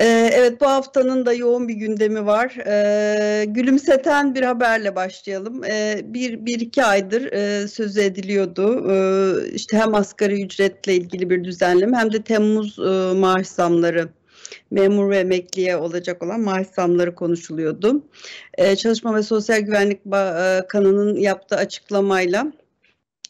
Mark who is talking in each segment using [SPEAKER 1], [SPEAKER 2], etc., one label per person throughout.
[SPEAKER 1] Ee, evet bu haftanın da yoğun bir gündemi var. Ee, gülümseten bir haberle başlayalım. Ee, bir, bir iki aydır e, söz ediliyordu. Ee, işte hem asgari ücretle ilgili bir düzenleme hem de Temmuz e, maaş zamları memur ve emekliye olacak olan maaş zamları konuşuluyordu. Çalışma ve Sosyal Güvenlik Bakanı'nın yaptığı açıklamayla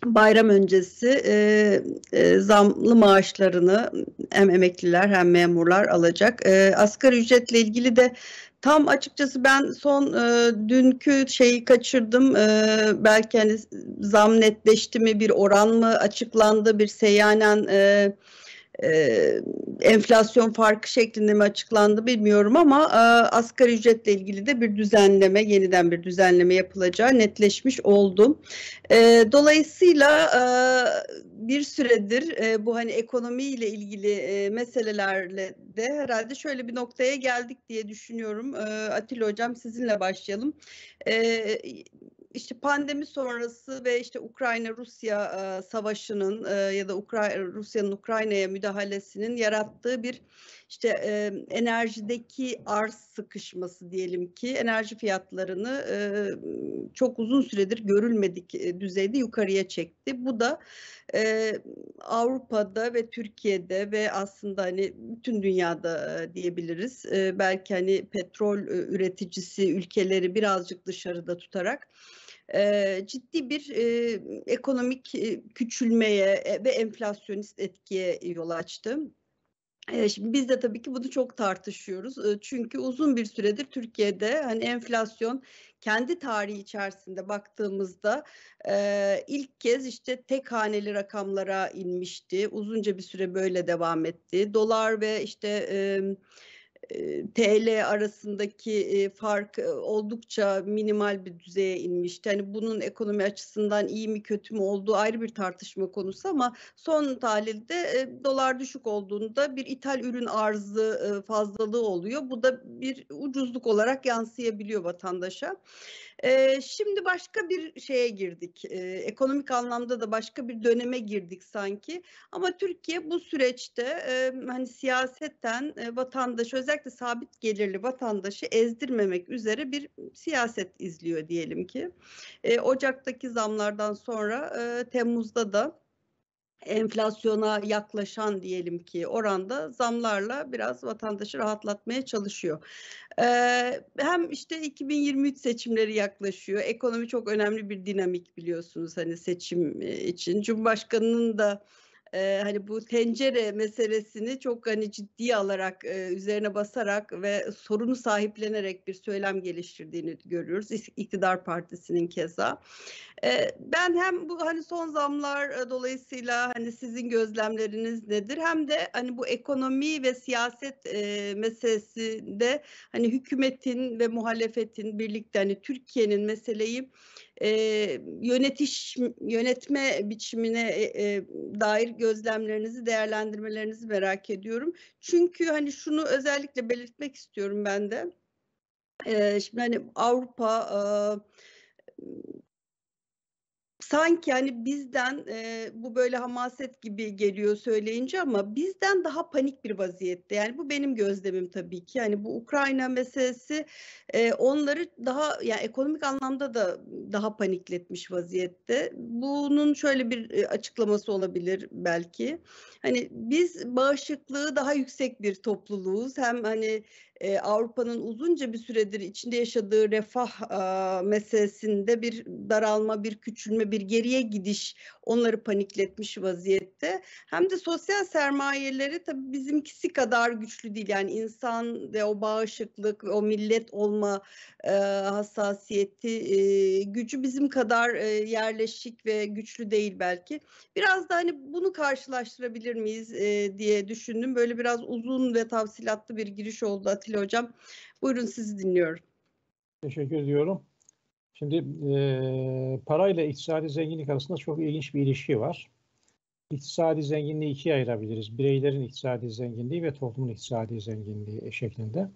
[SPEAKER 1] bayram öncesi e, e, zamlı maaşlarını hem emekliler hem memurlar alacak. E, asgari ücretle ilgili de tam açıkçası ben son e, dünkü şeyi kaçırdım. E, belki hani zam netleşti mi bir oran mı açıklandı bir seyyanen e, e, enflasyon farkı şeklinde mi açıklandı bilmiyorum ama e, asgari ücretle ilgili de bir düzenleme, yeniden bir düzenleme yapılacağı netleşmiş oldu. E, dolayısıyla e, bir süredir e, bu hani ekonomiyle ilgili e, meselelerle de herhalde şöyle bir noktaya geldik diye düşünüyorum. E, Atilla Hocam sizinle başlayalım. E, işte pandemi sonrası ve işte Ukrayna-Rusya e, savaşının e, ya da Ukra Rusya'nın Ukrayna'ya müdahalesinin yarattığı bir işte e, enerjideki arz sıkışması diyelim ki enerji fiyatlarını e, çok uzun süredir görülmedik düzeyde yukarıya çekti. Bu da e, Avrupa'da ve Türkiye'de ve aslında hani bütün dünyada diyebiliriz. E, belki hani petrol üreticisi ülkeleri birazcık dışarıda tutarak ciddi bir e, ekonomik küçülmeye ve enflasyonist etkiye yol açtı. Şimdi biz de tabii ki bunu çok tartışıyoruz. Çünkü uzun bir süredir Türkiye'de hani enflasyon kendi tarihi içerisinde baktığımızda ilk kez işte tek haneli rakamlara inmişti. Uzunca bir süre böyle devam etti. Dolar ve işte TL arasındaki fark oldukça minimal bir düzeye inmişti. Hani bunun ekonomi açısından iyi mi kötü mü olduğu ayrı bir tartışma konusu ama son tahlilde dolar düşük olduğunda bir ithal ürün arzı fazlalığı oluyor. Bu da bir ucuzluk olarak yansıyabiliyor vatandaşa. E, şimdi başka bir şeye girdik. E, ekonomik anlamda da başka bir döneme girdik sanki. Ama Türkiye bu süreçte e, hani siyasetten e, vatandaşı özellikle sabit gelirli vatandaşı ezdirmemek üzere bir siyaset izliyor diyelim ki. E, Ocak'taki zamlardan sonra e, Temmuz'da da enflasyona yaklaşan diyelim ki oranda zamlarla biraz vatandaşı rahatlatmaya çalışıyor. Ee, hem işte 2023 seçimleri yaklaşıyor. Ekonomi çok önemli bir dinamik biliyorsunuz hani seçim için. Cumhurbaşkanının da e, hani bu tencere meselesini çok hani ciddiye alarak e, üzerine basarak ve sorunu sahiplenerek bir söylem geliştirdiğini görüyoruz. İktidar Partisi'nin keza. E, ben hem bu hani son zamlar e, dolayısıyla hani sizin gözlemleriniz nedir? Hem de hani bu ekonomi ve siyaset e, meselesinde hani hükümetin ve muhalefetin birlikte hani Türkiye'nin meseleyi e, yönetiş yönetme biçimine e, e, dair gözlemlerinizi, değerlendirmelerinizi merak ediyorum. Çünkü hani şunu özellikle belirtmek istiyorum ben de. E, şimdi hani Avrupa e, sanki hani bizden e, bu böyle hamaset gibi geliyor söyleyince ama bizden daha panik bir vaziyette. Yani bu benim gözlemim tabii ki. Yani bu Ukrayna meselesi e, onları daha yani ekonomik anlamda da daha panikletmiş vaziyette. Bunun şöyle bir açıklaması olabilir belki. Hani biz bağışıklığı daha yüksek bir topluluğuz. Hem hani e, Avrupa'nın uzunca bir süredir içinde yaşadığı refah e, meselesinde bir daralma, bir küçülme, bir geriye gidiş onları panikletmiş vaziyette. Hem de sosyal sermayeleri tabii bizimkisi kadar güçlü değil. Yani insan ve o bağışıklık o millet olma e, hassasiyeti, e, gücü bizim kadar e, yerleşik ve güçlü değil belki. Biraz da hani bunu karşılaştırabilir miyiz e, diye düşündüm. Böyle biraz uzun ve tavsilatlı bir giriş oldu Hocam. Buyurun sizi dinliyorum.
[SPEAKER 2] Teşekkür ediyorum. Şimdi e, parayla iktisadi zenginlik arasında çok ilginç bir ilişki var. İktisadi zenginliği ikiye ayırabiliriz. Bireylerin iktisadi zenginliği ve toplumun iktisadi zenginliği şeklinde.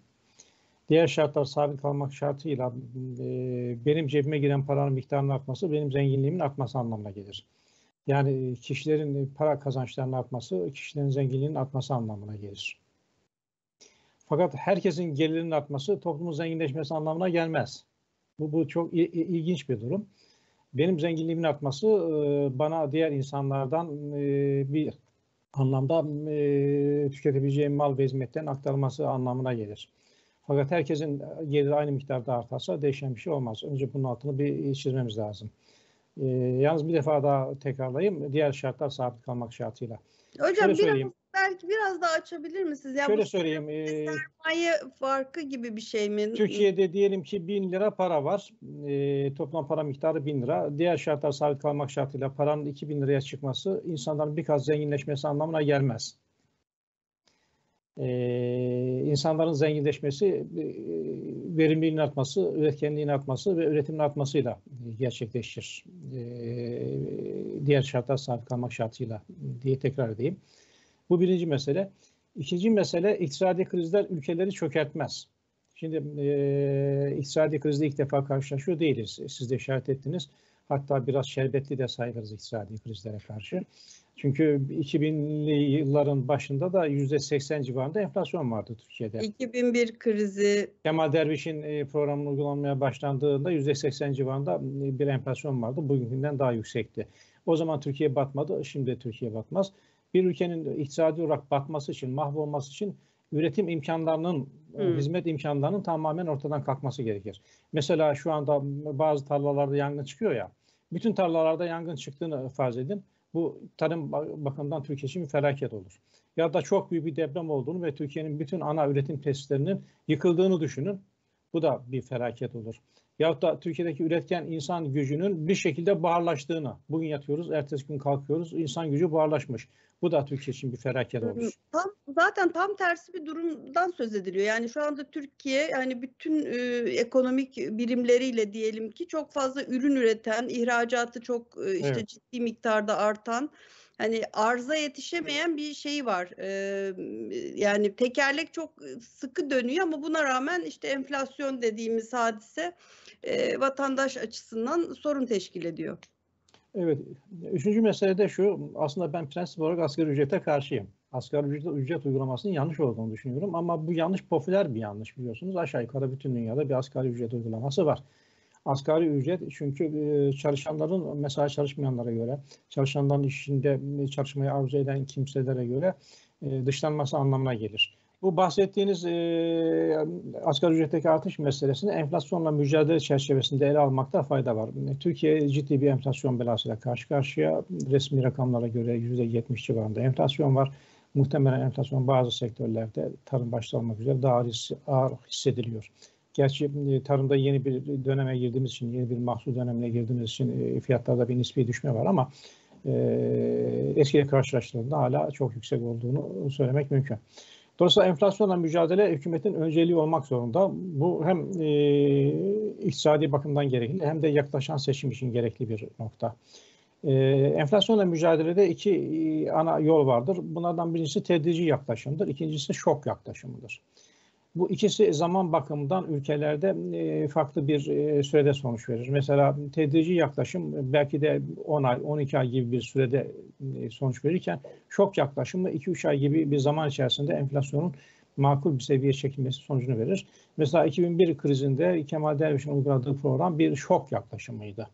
[SPEAKER 2] Diğer şartlar sabit kalmak şartıyla e, benim cebime giren paranın miktarının artması benim zenginliğimin artması anlamına gelir. Yani kişilerin para kazançlarının artması kişilerin zenginliğinin artması anlamına gelir. Fakat herkesin gelirinin artması toplumun zenginleşmesi anlamına gelmez. Bu, bu çok ilginç bir durum. Benim zenginliğimin artması e, bana diğer insanlardan e, bir anlamda e, tüketebileceğim mal ve hizmetlerin aktarılması anlamına gelir. Fakat herkesin geliri aynı miktarda artarsa değişen bir şey olmaz. Önce bunun altını bir çizmemiz lazım. Yalnız bir defa daha tekrarlayayım. Diğer şartlar sabit kalmak şartıyla.
[SPEAKER 1] Hocam Şöyle biraz belki biraz daha açabilir misiniz?
[SPEAKER 2] Yani Şöyle söyleyeyim. E,
[SPEAKER 1] sermaye farkı gibi bir şey mi?
[SPEAKER 2] Türkiye'de diyelim ki bin lira para var. E, toplam para miktarı bin lira. Diğer şartlar sabit kalmak şartıyla paranın iki bin liraya çıkması insanların birkaç zenginleşmesi anlamına gelmez. E, insanların zenginleşmesi, e, verimliliğin artması, üretkenliğin artması ve üretimin artmasıyla gerçekleşir. E, diğer şartlar sabit kalmak şartıyla diye tekrar edeyim. Bu birinci mesele. İkinci mesele iktisadi krizler ülkeleri çökertmez. Şimdi e, iktisadi krizle ilk defa karşılaşıyor değiliz. Siz de işaret ettiniz. Hatta biraz şerbetli de sayılırız iktisadi krizlere karşı. Çünkü 2000'li yılların başında da %80 civarında enflasyon vardı Türkiye'de.
[SPEAKER 1] 2001 krizi.
[SPEAKER 2] Kemal Derviş'in e, programının uygulanmaya başlandığında %80 civarında bir enflasyon vardı. Bugünkünden daha yüksekti. O zaman Türkiye batmadı, şimdi Türkiye batmaz bir ülkenin iktisadi olarak batması için, mahvolması için üretim imkanlarının, e, hmm. hizmet imkanlarının tamamen ortadan kalkması gerekir. Mesela şu anda bazı tarlalarda yangın çıkıyor ya, bütün tarlalarda yangın çıktığını farz edin. Bu tarım bakımından Türkiye için bir felaket olur. Ya da çok büyük bir deprem olduğunu ve Türkiye'nin bütün ana üretim tesislerinin yıkıldığını düşünün. Bu da bir felaket olur. Yahut da Türkiye'deki üretken insan gücünün bir şekilde buharlaştığını. Bugün yatıyoruz, ertesi gün kalkıyoruz. İnsan gücü buharlaşmış. Bu da Türkiye için bir felaket olur.
[SPEAKER 1] Tam, zaten tam tersi bir durumdan söz ediliyor. Yani şu anda Türkiye yani bütün e, ekonomik birimleriyle diyelim ki çok fazla ürün üreten, ihracatı çok e, işte evet. ciddi miktarda artan hani arıza yetişemeyen bir şey var. Ee, yani tekerlek çok sıkı dönüyor ama buna rağmen işte enflasyon dediğimiz hadise e, vatandaş açısından sorun teşkil ediyor.
[SPEAKER 2] Evet. Üçüncü mesele de şu. Aslında ben prensip olarak asgari ücrete karşıyım. Asgari ücret, ücret uygulamasının yanlış olduğunu düşünüyorum. Ama bu yanlış popüler bir yanlış biliyorsunuz. Aşağı yukarı bütün dünyada bir asgari ücret uygulaması var. Asgari ücret çünkü e, çalışanların mesela çalışmayanlara göre, çalışanların işinde çalışmayı arzu eden kimselere göre e, dışlanması anlamına gelir. Bu bahsettiğiniz e, asgari ücretteki artış meselesini enflasyonla mücadele çerçevesinde ele almakta fayda var. Türkiye ciddi bir enflasyon belasıyla karşı karşıya. Resmi rakamlara göre %70 civarında enflasyon var. Muhtemelen enflasyon bazı sektörlerde tarım başta olmak üzere daha ağır hissediliyor. Gerçi e, tarımda yeni bir döneme girdiğimiz için, yeni bir mahsul dönemine girdiğimiz için e, fiyatlarda bir nispi düşme var ama e, eskiye karşılaştığında hala çok yüksek olduğunu söylemek mümkün. Dolayısıyla enflasyonla mücadele hükümetin önceliği olmak zorunda. Bu hem e, iktisadi bakımdan gerekli hem de yaklaşan seçim için gerekli bir nokta. E, enflasyonla mücadelede iki e, ana yol vardır. Bunlardan birincisi tedrici yaklaşımdır, ikincisi şok yaklaşımıdır. Bu ikisi zaman bakımından ülkelerde e, farklı bir e, sürede sonuç verir. Mesela tedrici yaklaşım belki de 10 ay, 12 ay gibi bir sürede e, sonuç verirken şok yaklaşımı 2-3 ay gibi bir zaman içerisinde enflasyonun makul bir seviyeye çekilmesi sonucunu verir. Mesela 2001 krizinde Kemal Derviş'in uyguladığı program bir şok yaklaşımıydı.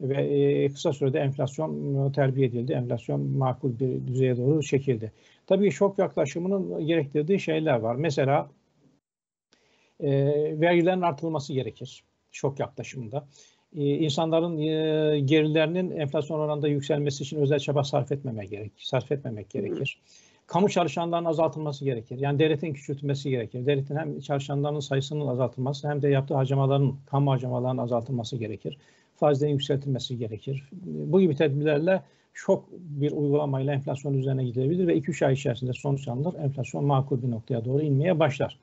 [SPEAKER 2] Ve kısa sürede enflasyon terbiye edildi. Enflasyon makul bir düzeye doğru çekildi. Tabii şok yaklaşımının gerektirdiği şeyler var. Mesela e, vergilerin artırılması gerekir şok yaklaşımında. E, insanların e, gelirlerinin enflasyon oranında yükselmesi için özel çaba sarf etmemek gerek, sarf etmemek gerekir. Kamu çalışanlarının azaltılması gerekir. Yani devletin küçültülmesi gerekir. Devletin hem çalışanların sayısının azaltılması hem de yaptığı harcamaların, kamu harcamalarının azaltılması gerekir. Faizlerin yükseltilmesi gerekir. Bu gibi tedbirlerle şok bir uygulamayla enflasyon üzerine gidebilir ve 2-3 ay içerisinde sonuç alınır. Enflasyon makul bir noktaya doğru inmeye başlar.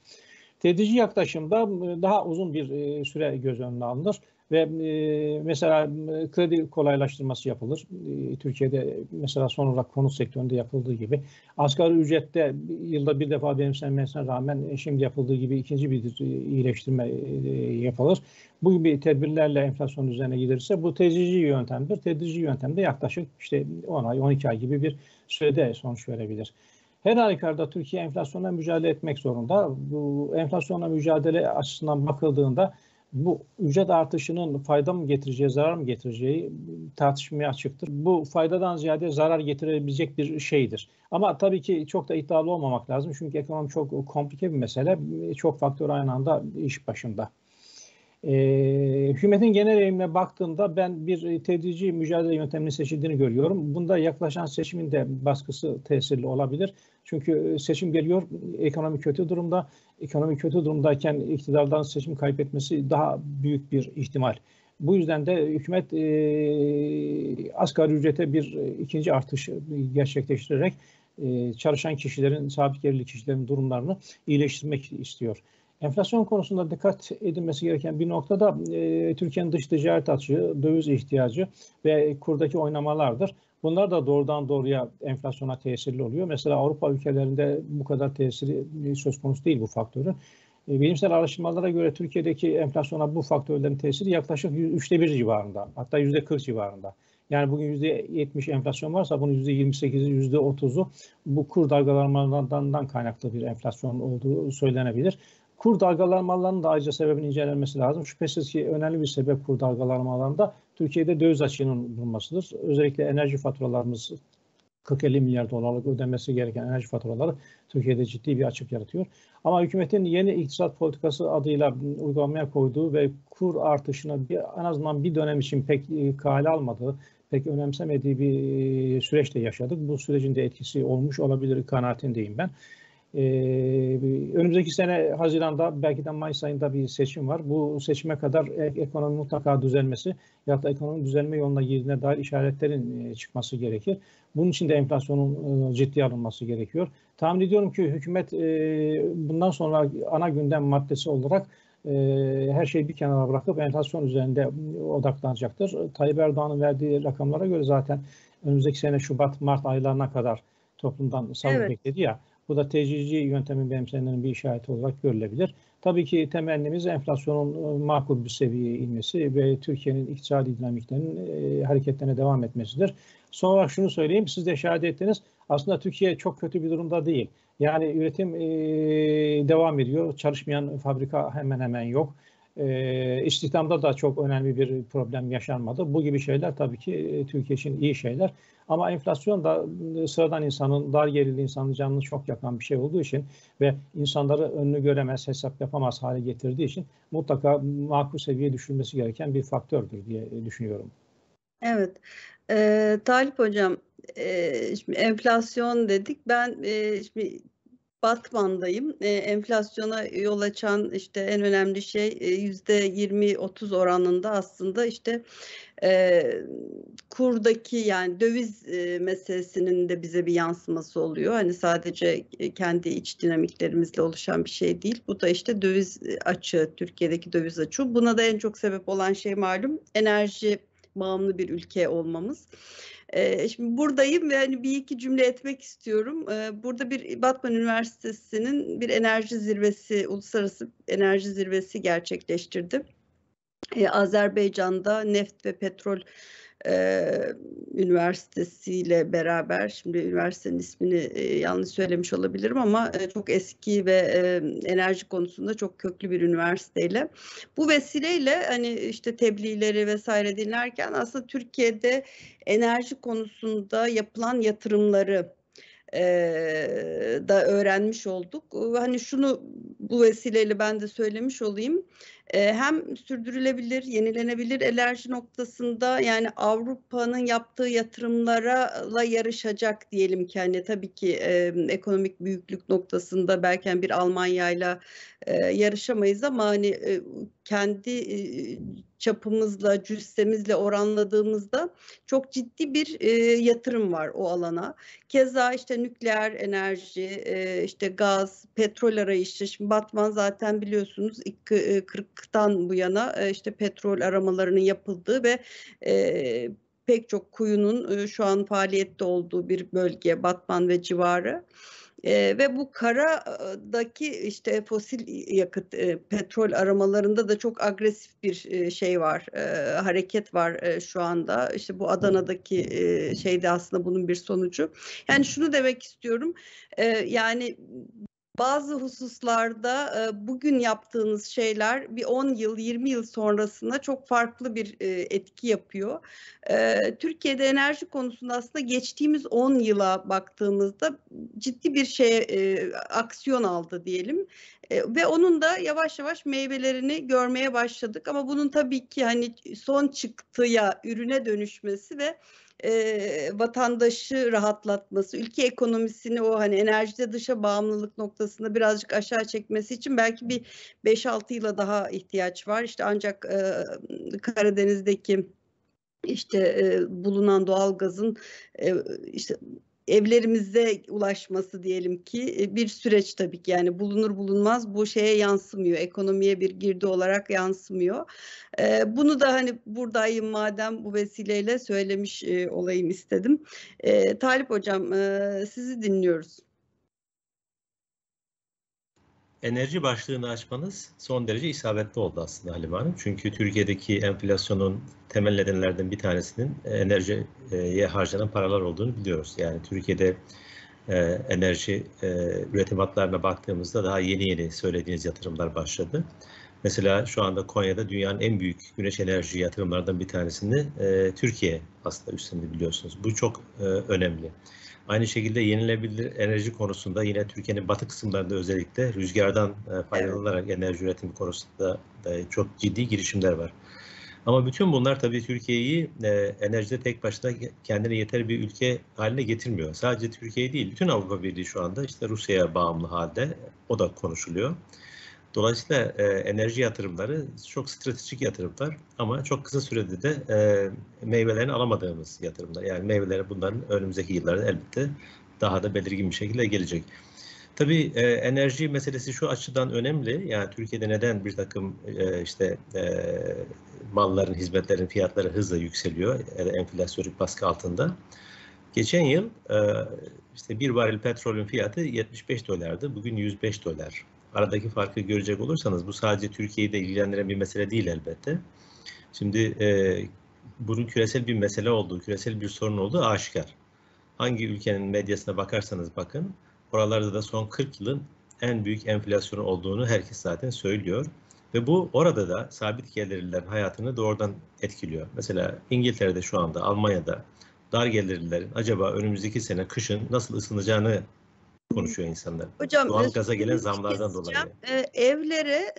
[SPEAKER 2] Tedrici yaklaşımda e, daha uzun bir e, süre göz önüne alınır ve e, mesela kredi kolaylaştırması yapılır. Türkiye'de mesela son olarak konut sektöründe yapıldığı gibi asgari ücrette yılda bir defa benimsenmesine rağmen şimdi yapıldığı gibi ikinci bir iyileştirme yapılır. Bu gibi tedbirlerle enflasyon üzerine giderirse bu tedrici yöntemdir. Tedrici yöntemde yaklaşık işte 10 ay 12 ay gibi bir sürede sonuç verebilir. Her halükarda Türkiye enflasyonla mücadele etmek zorunda. Bu enflasyonla mücadele açısından bakıldığında bu ücret artışının fayda mı getireceği, zarar mı getireceği tartışmaya açıktır. Bu faydadan ziyade zarar getirebilecek bir şeydir. Ama tabii ki çok da iddialı olmamak lazım. Çünkü ekonomi çok komplike bir mesele. Çok faktör aynı anda iş başında. E, hükümetin genel eğilimine baktığımda ben bir tedrici mücadele yöntemini seçildiğini görüyorum. Bunda yaklaşan seçimin de baskısı tesirli olabilir. Çünkü seçim geliyor, ekonomi kötü durumda. Ekonomi kötü durumdayken iktidardan seçim kaybetmesi daha büyük bir ihtimal. Bu yüzden de hükümet e, asgari ücrete bir e, ikinci artış gerçekleştirerek e, çalışan kişilerin, sabit gelirli kişilerin durumlarını iyileştirmek istiyor. Enflasyon konusunda dikkat edilmesi gereken bir noktada e, Türkiye'nin dış ticaret açığı, döviz ihtiyacı ve kurdaki oynamalardır. Bunlar da doğrudan doğruya enflasyona tesirli oluyor. Mesela Avrupa ülkelerinde bu kadar tesiri söz konusu değil bu faktörün. E, bilimsel araştırmalara göre Türkiye'deki enflasyona bu faktörlerin tesiri yaklaşık üçte bir civarında, hatta yüzde kırk civarında. Yani bugün %70 enflasyon varsa bunun %28'i, %30'u bu kur dalgalanmalarından kaynaklı bir enflasyon olduğu söylenebilir. Kur dalgalanmalarının da ayrıca sebebin incelenmesi lazım. Şüphesiz ki önemli bir sebep kur dalgalanmalarında Türkiye'de döviz açığının bulunmasıdır. Özellikle enerji faturalarımız 40-50 milyar dolarlık ödenmesi gereken enerji faturaları Türkiye'de ciddi bir açık yaratıyor. Ama hükümetin yeni iktisat politikası adıyla uygulamaya koyduğu ve kur artışını bir, en azından bir dönem için pek e, kale almadığı, pek önemsemediği bir e, süreçte yaşadık. Bu sürecin de etkisi olmuş olabilir kanaatindeyim ben. Ee, önümüzdeki sene Haziran'da belki de Mayıs ayında bir seçim var. Bu seçime kadar ekonomi mutlaka düzelmesi ya da ekonomi düzelme yoluna girdiğine dair işaretlerin e, çıkması gerekir. Bunun için de enflasyonun e, ciddi alınması gerekiyor. Tahmin ediyorum ki hükümet e, bundan sonra ana gündem maddesi olarak her şeyi bir kenara bırakıp enflasyon üzerinde odaklanacaktır. Tayyip Erdoğan'ın verdiği rakamlara göre zaten önümüzdeki sene Şubat-Mart aylarına kadar toplumdan savun evet. bekledi ya. Bu da tecrüci yöntemin benimsemenin bir işareti olarak görülebilir. Tabii ki temennimiz enflasyonun e, makul bir seviyeye inmesi ve Türkiye'nin iktisadi dinamiklerinin e, hareketlerine devam etmesidir. Son olarak şunu söyleyeyim, siz de işaret ettiniz. Aslında Türkiye çok kötü bir durumda değil. Yani üretim e, devam ediyor. Çalışmayan fabrika hemen hemen yok. E, istihdamda da çok önemli bir problem yaşanmadı. Bu gibi şeyler tabii ki Türkiye için iyi şeyler. Ama enflasyon da e, sıradan insanın, dar gelirli insanın canını çok yakan bir şey olduğu için ve insanları önünü göremez, hesap yapamaz hale getirdiği için mutlaka makul seviyeye düşürmesi gereken bir faktördür diye düşünüyorum.
[SPEAKER 1] Evet. E, Talip Hocam, e, şimdi enflasyon dedik. Ben e, şimdi Batman'dayım. E, enflasyona yol açan işte en önemli şey yüzde 20-30 oranında aslında işte e, kurdaki yani döviz e, meselesinin de bize bir yansıması oluyor. Hani sadece kendi iç dinamiklerimizle oluşan bir şey değil. Bu da işte döviz açığı, Türkiye'deki döviz açığı. Buna da en çok sebep olan şey malum enerji bağımlı bir ülke olmamız. Şimdi buradayım ve hani bir iki cümle etmek istiyorum. Burada bir Batman Üniversitesi'nin bir enerji zirvesi, uluslararası enerji zirvesi gerçekleştirdi. Azerbaycan'da neft ve petrol e, üniversitesiyle beraber şimdi üniversitenin ismini e, yanlış söylemiş olabilirim ama e, çok eski ve e, enerji konusunda çok köklü bir üniversiteyle bu vesileyle hani işte tebliğleri vesaire dinlerken aslında Türkiye'de enerji konusunda yapılan yatırımları e, da öğrenmiş olduk. Hani şunu bu vesileyle ben de söylemiş olayım hem sürdürülebilir, yenilenebilir enerji noktasında yani Avrupa'nın yaptığı yatırımlara yarışacak diyelim ki hani tabii ki e, ekonomik büyüklük noktasında belki bir Almanya ile yarışamayız ama hani e, kendi e, çapımızla, cüssemizle oranladığımızda çok ciddi bir e, yatırım var o alana. Keza işte nükleer enerji, e, işte gaz, petrol arayışı. Şimdi Batman zaten biliyorsunuz 40'tan bu yana e, işte petrol aramalarının yapıldığı ve e, pek çok kuyunun e, şu an faaliyette olduğu bir bölge Batman ve civarı. E, ve bu karadaki işte fosil yakıt e, petrol aramalarında da çok agresif bir e, şey var e, hareket var e, şu anda. İşte bu Adana'daki e, şeyde aslında bunun bir sonucu. Yani şunu demek istiyorum e, yani bazı hususlarda e, bugün yaptığınız şeyler bir 10 yıl 20 yıl sonrasında çok farklı bir e, etki yapıyor. E, Türkiye'de enerji konusunda aslında geçtiğimiz 10 yıla baktığımızda ciddi bir şey aksiyon aldı diyelim. Ve onun da yavaş yavaş meyvelerini görmeye başladık ama bunun tabii ki hani son çıktıya ürüne dönüşmesi ve e, vatandaşı rahatlatması, ülke ekonomisini o hani enerjide dışa bağımlılık noktasında birazcık aşağı çekmesi için belki bir 5-6 yıla daha ihtiyaç var. İşte ancak e, Karadeniz'deki işte e, bulunan doğalgazın e, işte evlerimize ulaşması diyelim ki e, bir süreç tabii ki. Yani bulunur bulunmaz bu şeye yansımıyor. Ekonomiye bir girdi olarak yansımıyor. E, bunu da hani buradayım madem bu vesileyle söylemiş e, olayım istedim. E, Talip hocam e, sizi dinliyoruz.
[SPEAKER 3] Enerji başlığını açmanız son derece isabetli oldu aslında Halim Hanım. Çünkü Türkiye'deki enflasyonun temel nedenlerden bir tanesinin enerjiye harcanan paralar olduğunu biliyoruz. Yani Türkiye'de e, enerji e, üretim hatlarına baktığımızda daha yeni yeni söylediğiniz yatırımlar başladı. Mesela şu anda Konya'da dünyanın en büyük güneş enerji yatırımlarından bir tanesini e, Türkiye aslında üstlendi biliyorsunuz. Bu çok önemli. Aynı şekilde yenilebilir enerji konusunda yine Türkiye'nin batı kısımlarında özellikle rüzgardan e, faydalanarak enerji üretimi konusunda da çok ciddi girişimler var. Ama bütün bunlar tabii Türkiye'yi e, enerjide tek başına kendine yeter bir ülke haline getirmiyor. Sadece Türkiye değil, bütün Avrupa Birliği şu anda işte Rusya'ya bağımlı halde. O da konuşuluyor. Dolayısıyla e, enerji yatırımları çok stratejik yatırımlar ama çok kısa sürede de e, meyvelerini alamadığımız yatırımlar. Yani meyveleri bunların önümüzdeki yıllarda elbette daha da belirgin bir şekilde gelecek. Tabii e, enerji meselesi şu açıdan önemli. Yani Türkiye'de neden bir takım e, işte e, malların, hizmetlerin fiyatları hızla yükseliyor ya da enflasyonik baskı altında. Geçen yıl e, işte bir varil petrolün fiyatı 75 dolardı. Bugün 105 dolar aradaki farkı görecek olursanız bu sadece Türkiye'yi de ilgilendiren bir mesele değil elbette. Şimdi e, bunun küresel bir mesele olduğu, küresel bir sorun olduğu aşikar. Hangi ülkenin medyasına bakarsanız bakın, oralarda da son 40 yılın en büyük enflasyonu olduğunu herkes zaten söylüyor. Ve bu orada da sabit gelirlilerin hayatını doğrudan etkiliyor. Mesela İngiltere'de şu anda, Almanya'da dar gelirlilerin acaba önümüzdeki sene kışın nasıl ısınacağını konuşuyor insanlar. Hocam Doğal gaza gelen zamlardan dolayı.
[SPEAKER 1] E, evlere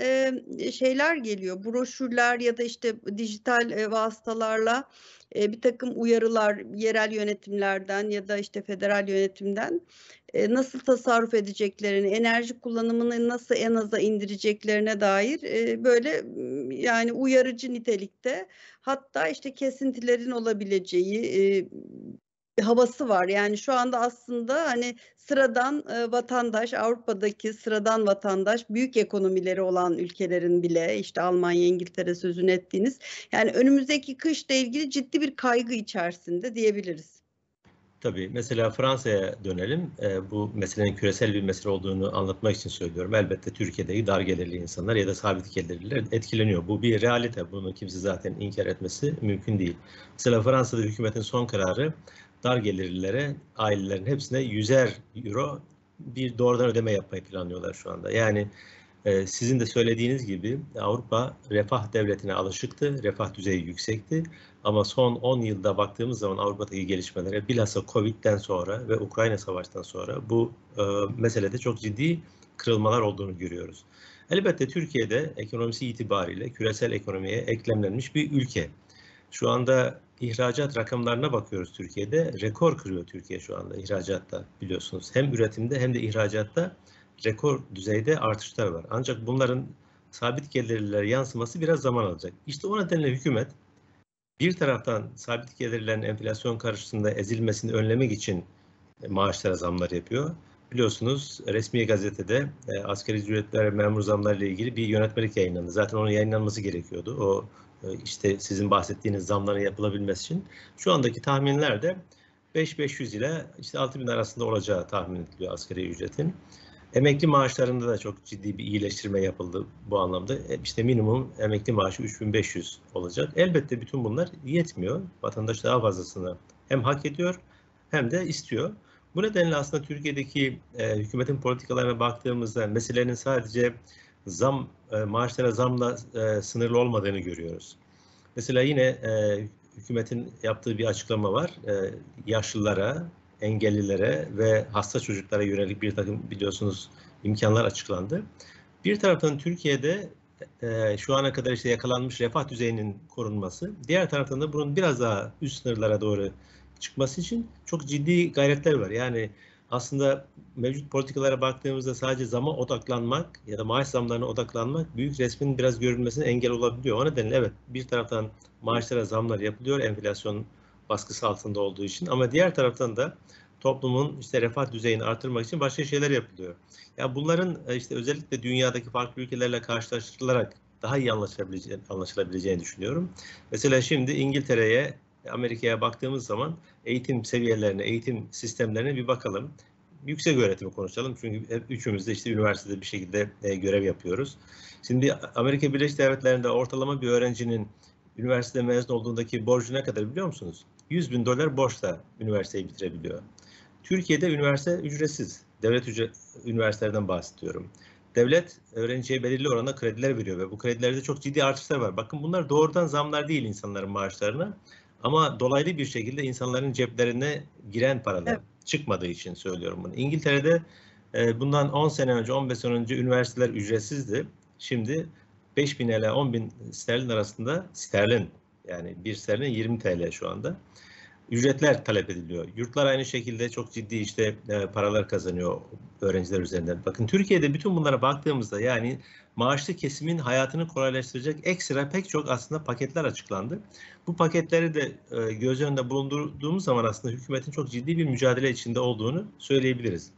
[SPEAKER 1] e, şeyler geliyor, broşürler ya da işte dijital e, vasıtalarla e, bir takım uyarılar yerel yönetimlerden ya da işte federal yönetimden e, nasıl tasarruf edeceklerini, enerji kullanımını nasıl en aza indireceklerine dair e, böyle yani uyarıcı nitelikte hatta işte kesintilerin olabileceği e, havası var. Yani şu anda aslında hani sıradan e, vatandaş, Avrupa'daki sıradan vatandaş, büyük ekonomileri olan ülkelerin bile işte Almanya, İngiltere sözünü ettiğiniz yani önümüzdeki kışla ilgili ciddi bir kaygı içerisinde diyebiliriz.
[SPEAKER 3] Tabii mesela Fransa'ya dönelim. E, bu meselenin küresel bir mesele olduğunu anlatmak için söylüyorum. Elbette Türkiye'deki dar gelirli insanlar ya da sabit gelirliler etkileniyor. Bu bir realite. Bunu kimse zaten inkar etmesi mümkün değil. Mesela Fransa'da hükümetin son kararı dar gelirlilere, ailelerin hepsine yüzer euro bir doğrudan ödeme yapmayı planlıyorlar şu anda. Yani e, sizin de söylediğiniz gibi Avrupa refah devletine alışıktı, refah düzeyi yüksekti. Ama son 10 yılda baktığımız zaman Avrupa'daki gelişmelere bilhassa Covid'den sonra ve Ukrayna Savaşı'ndan sonra bu e, meselede çok ciddi kırılmalar olduğunu görüyoruz. Elbette Türkiye'de ekonomisi itibariyle küresel ekonomiye eklemlenmiş bir ülke. Şu anda ihracat rakamlarına bakıyoruz Türkiye'de. Rekor kırıyor Türkiye şu anda ihracatta biliyorsunuz. Hem üretimde hem de ihracatta rekor düzeyde artışlar var. Ancak bunların sabit gelirlere yansıması biraz zaman alacak. İşte o nedenle hükümet bir taraftan sabit gelirlerin enflasyon karşısında ezilmesini önlemek için maaşlara zamlar yapıyor. Biliyorsunuz resmi gazetede e, asgari ücretler memur zamları ile ilgili bir yönetmelik yayınlandı. Zaten onun yayınlanması gerekiyordu. O e, işte sizin bahsettiğiniz zamların yapılabilmesi için şu andaki tahminler de 5500 ile işte 6000 arasında olacağı tahmin ediliyor asgari ücretin. Emekli maaşlarında da çok ciddi bir iyileştirme yapıldı bu anlamda. E, işte minimum emekli maaşı 3500 olacak. Elbette bütün bunlar yetmiyor. Vatandaş daha fazlasını hem hak ediyor hem de istiyor. Bu nedenle aslında Türkiye'deki e, hükümetin politikalarına baktığımızda meselenin sadece zam e, maaşlara zamla e, sınırlı olmadığını görüyoruz. Mesela yine e, hükümetin yaptığı bir açıklama var. E, yaşlılara, engellilere ve hasta çocuklara yönelik bir takım biliyorsunuz imkanlar açıklandı. Bir taraftan Türkiye'de e, şu ana kadar işte yakalanmış refah düzeyinin korunması, diğer taraftan da bunun biraz daha üst sınırlara doğru çıkması için çok ciddi gayretler var. Yani aslında mevcut politikalara baktığımızda sadece zama odaklanmak ya da maaş zamlarına odaklanmak büyük resmin biraz görülmesine engel olabiliyor. O nedenle evet bir taraftan maaşlara zamlar yapılıyor enflasyon baskısı altında olduğu için ama diğer taraftan da toplumun işte refah düzeyini artırmak için başka şeyler yapılıyor. Ya yani bunların e, işte özellikle dünyadaki farklı ülkelerle karşılaştırılarak daha iyi anlaşılabileceğini, anlaşılabileceğini düşünüyorum. Mesela şimdi İngiltere'ye Amerika'ya baktığımız zaman eğitim seviyelerine, eğitim sistemlerine bir bakalım. Yüksek öğretimi konuşalım çünkü hep üçümüz de işte üniversitede bir şekilde e, görev yapıyoruz. Şimdi Amerika Birleşik Devletleri'nde ortalama bir öğrencinin üniversite mezun olduğundaki borcu ne kadar biliyor musunuz? 100 bin dolar borçla üniversiteyi bitirebiliyor. Türkiye'de üniversite ücretsiz. Devlet ücret, üniversitelerden bahsediyorum. Devlet öğrenciye belirli oranda krediler veriyor ve bu kredilerde çok ciddi artışlar var. Bakın bunlar doğrudan zamlar değil insanların maaşlarına. Ama dolaylı bir şekilde insanların ceplerine giren paralar evet. çıkmadığı için söylüyorum bunu. İngiltere'de e, bundan 10 sene önce, 15 sene önce üniversiteler ücretsizdi. Şimdi 5 bin ile 10 bin sterlin arasında sterlin yani bir sterlin 20 TL şu anda ücretler talep ediliyor. Yurtlar aynı şekilde çok ciddi işte e, paralar kazanıyor öğrenciler üzerinden. Bakın Türkiye'de bütün bunlara baktığımızda yani maaşlı kesimin hayatını kolaylaştıracak ekstra pek çok aslında paketler açıklandı. Bu paketleri de e, göz önünde bulundurduğumuz zaman aslında hükümetin çok ciddi bir mücadele içinde olduğunu söyleyebiliriz.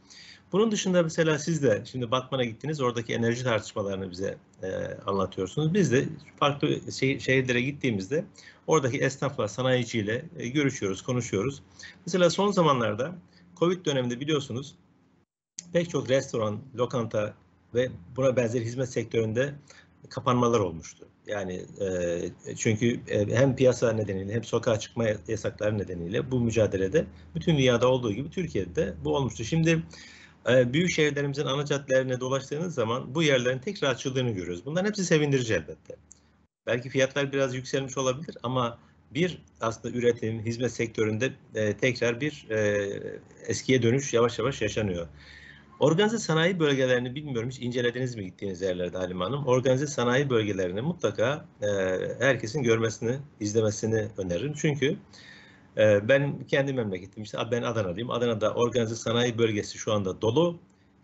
[SPEAKER 3] Bunun dışında mesela siz de şimdi Batman'a gittiniz, oradaki enerji tartışmalarını bize e, anlatıyorsunuz. Biz de farklı şey, şehirlere gittiğimizde oradaki esnafla, sanayiciyle e, görüşüyoruz, konuşuyoruz. Mesela son zamanlarda Covid döneminde biliyorsunuz pek çok restoran, lokanta ve buna benzer hizmet sektöründe kapanmalar olmuştu. Yani e, çünkü e, hem piyasa nedeniyle hem sokağa çıkma yasakları nedeniyle bu mücadelede bütün dünyada olduğu gibi Türkiye'de bu olmuştu. Şimdi büyük şehirlerimizin ana caddelerine dolaştığınız zaman bu yerlerin tekrar açıldığını görüyoruz. Bunların hepsi sevindirici elbette. Belki fiyatlar biraz yükselmiş olabilir ama bir aslında üretim, hizmet sektöründe e, tekrar bir e, eskiye dönüş yavaş yavaş yaşanıyor. Organize sanayi bölgelerini bilmiyorum hiç incelediniz mi gittiğiniz yerlerde Halim Hanım? Organize sanayi bölgelerini mutlaka e, herkesin görmesini, izlemesini öneririm. Çünkü ee, ben kendi memleketim işte ben Adana'dayım. Adana'da organize sanayi bölgesi şu anda dolu.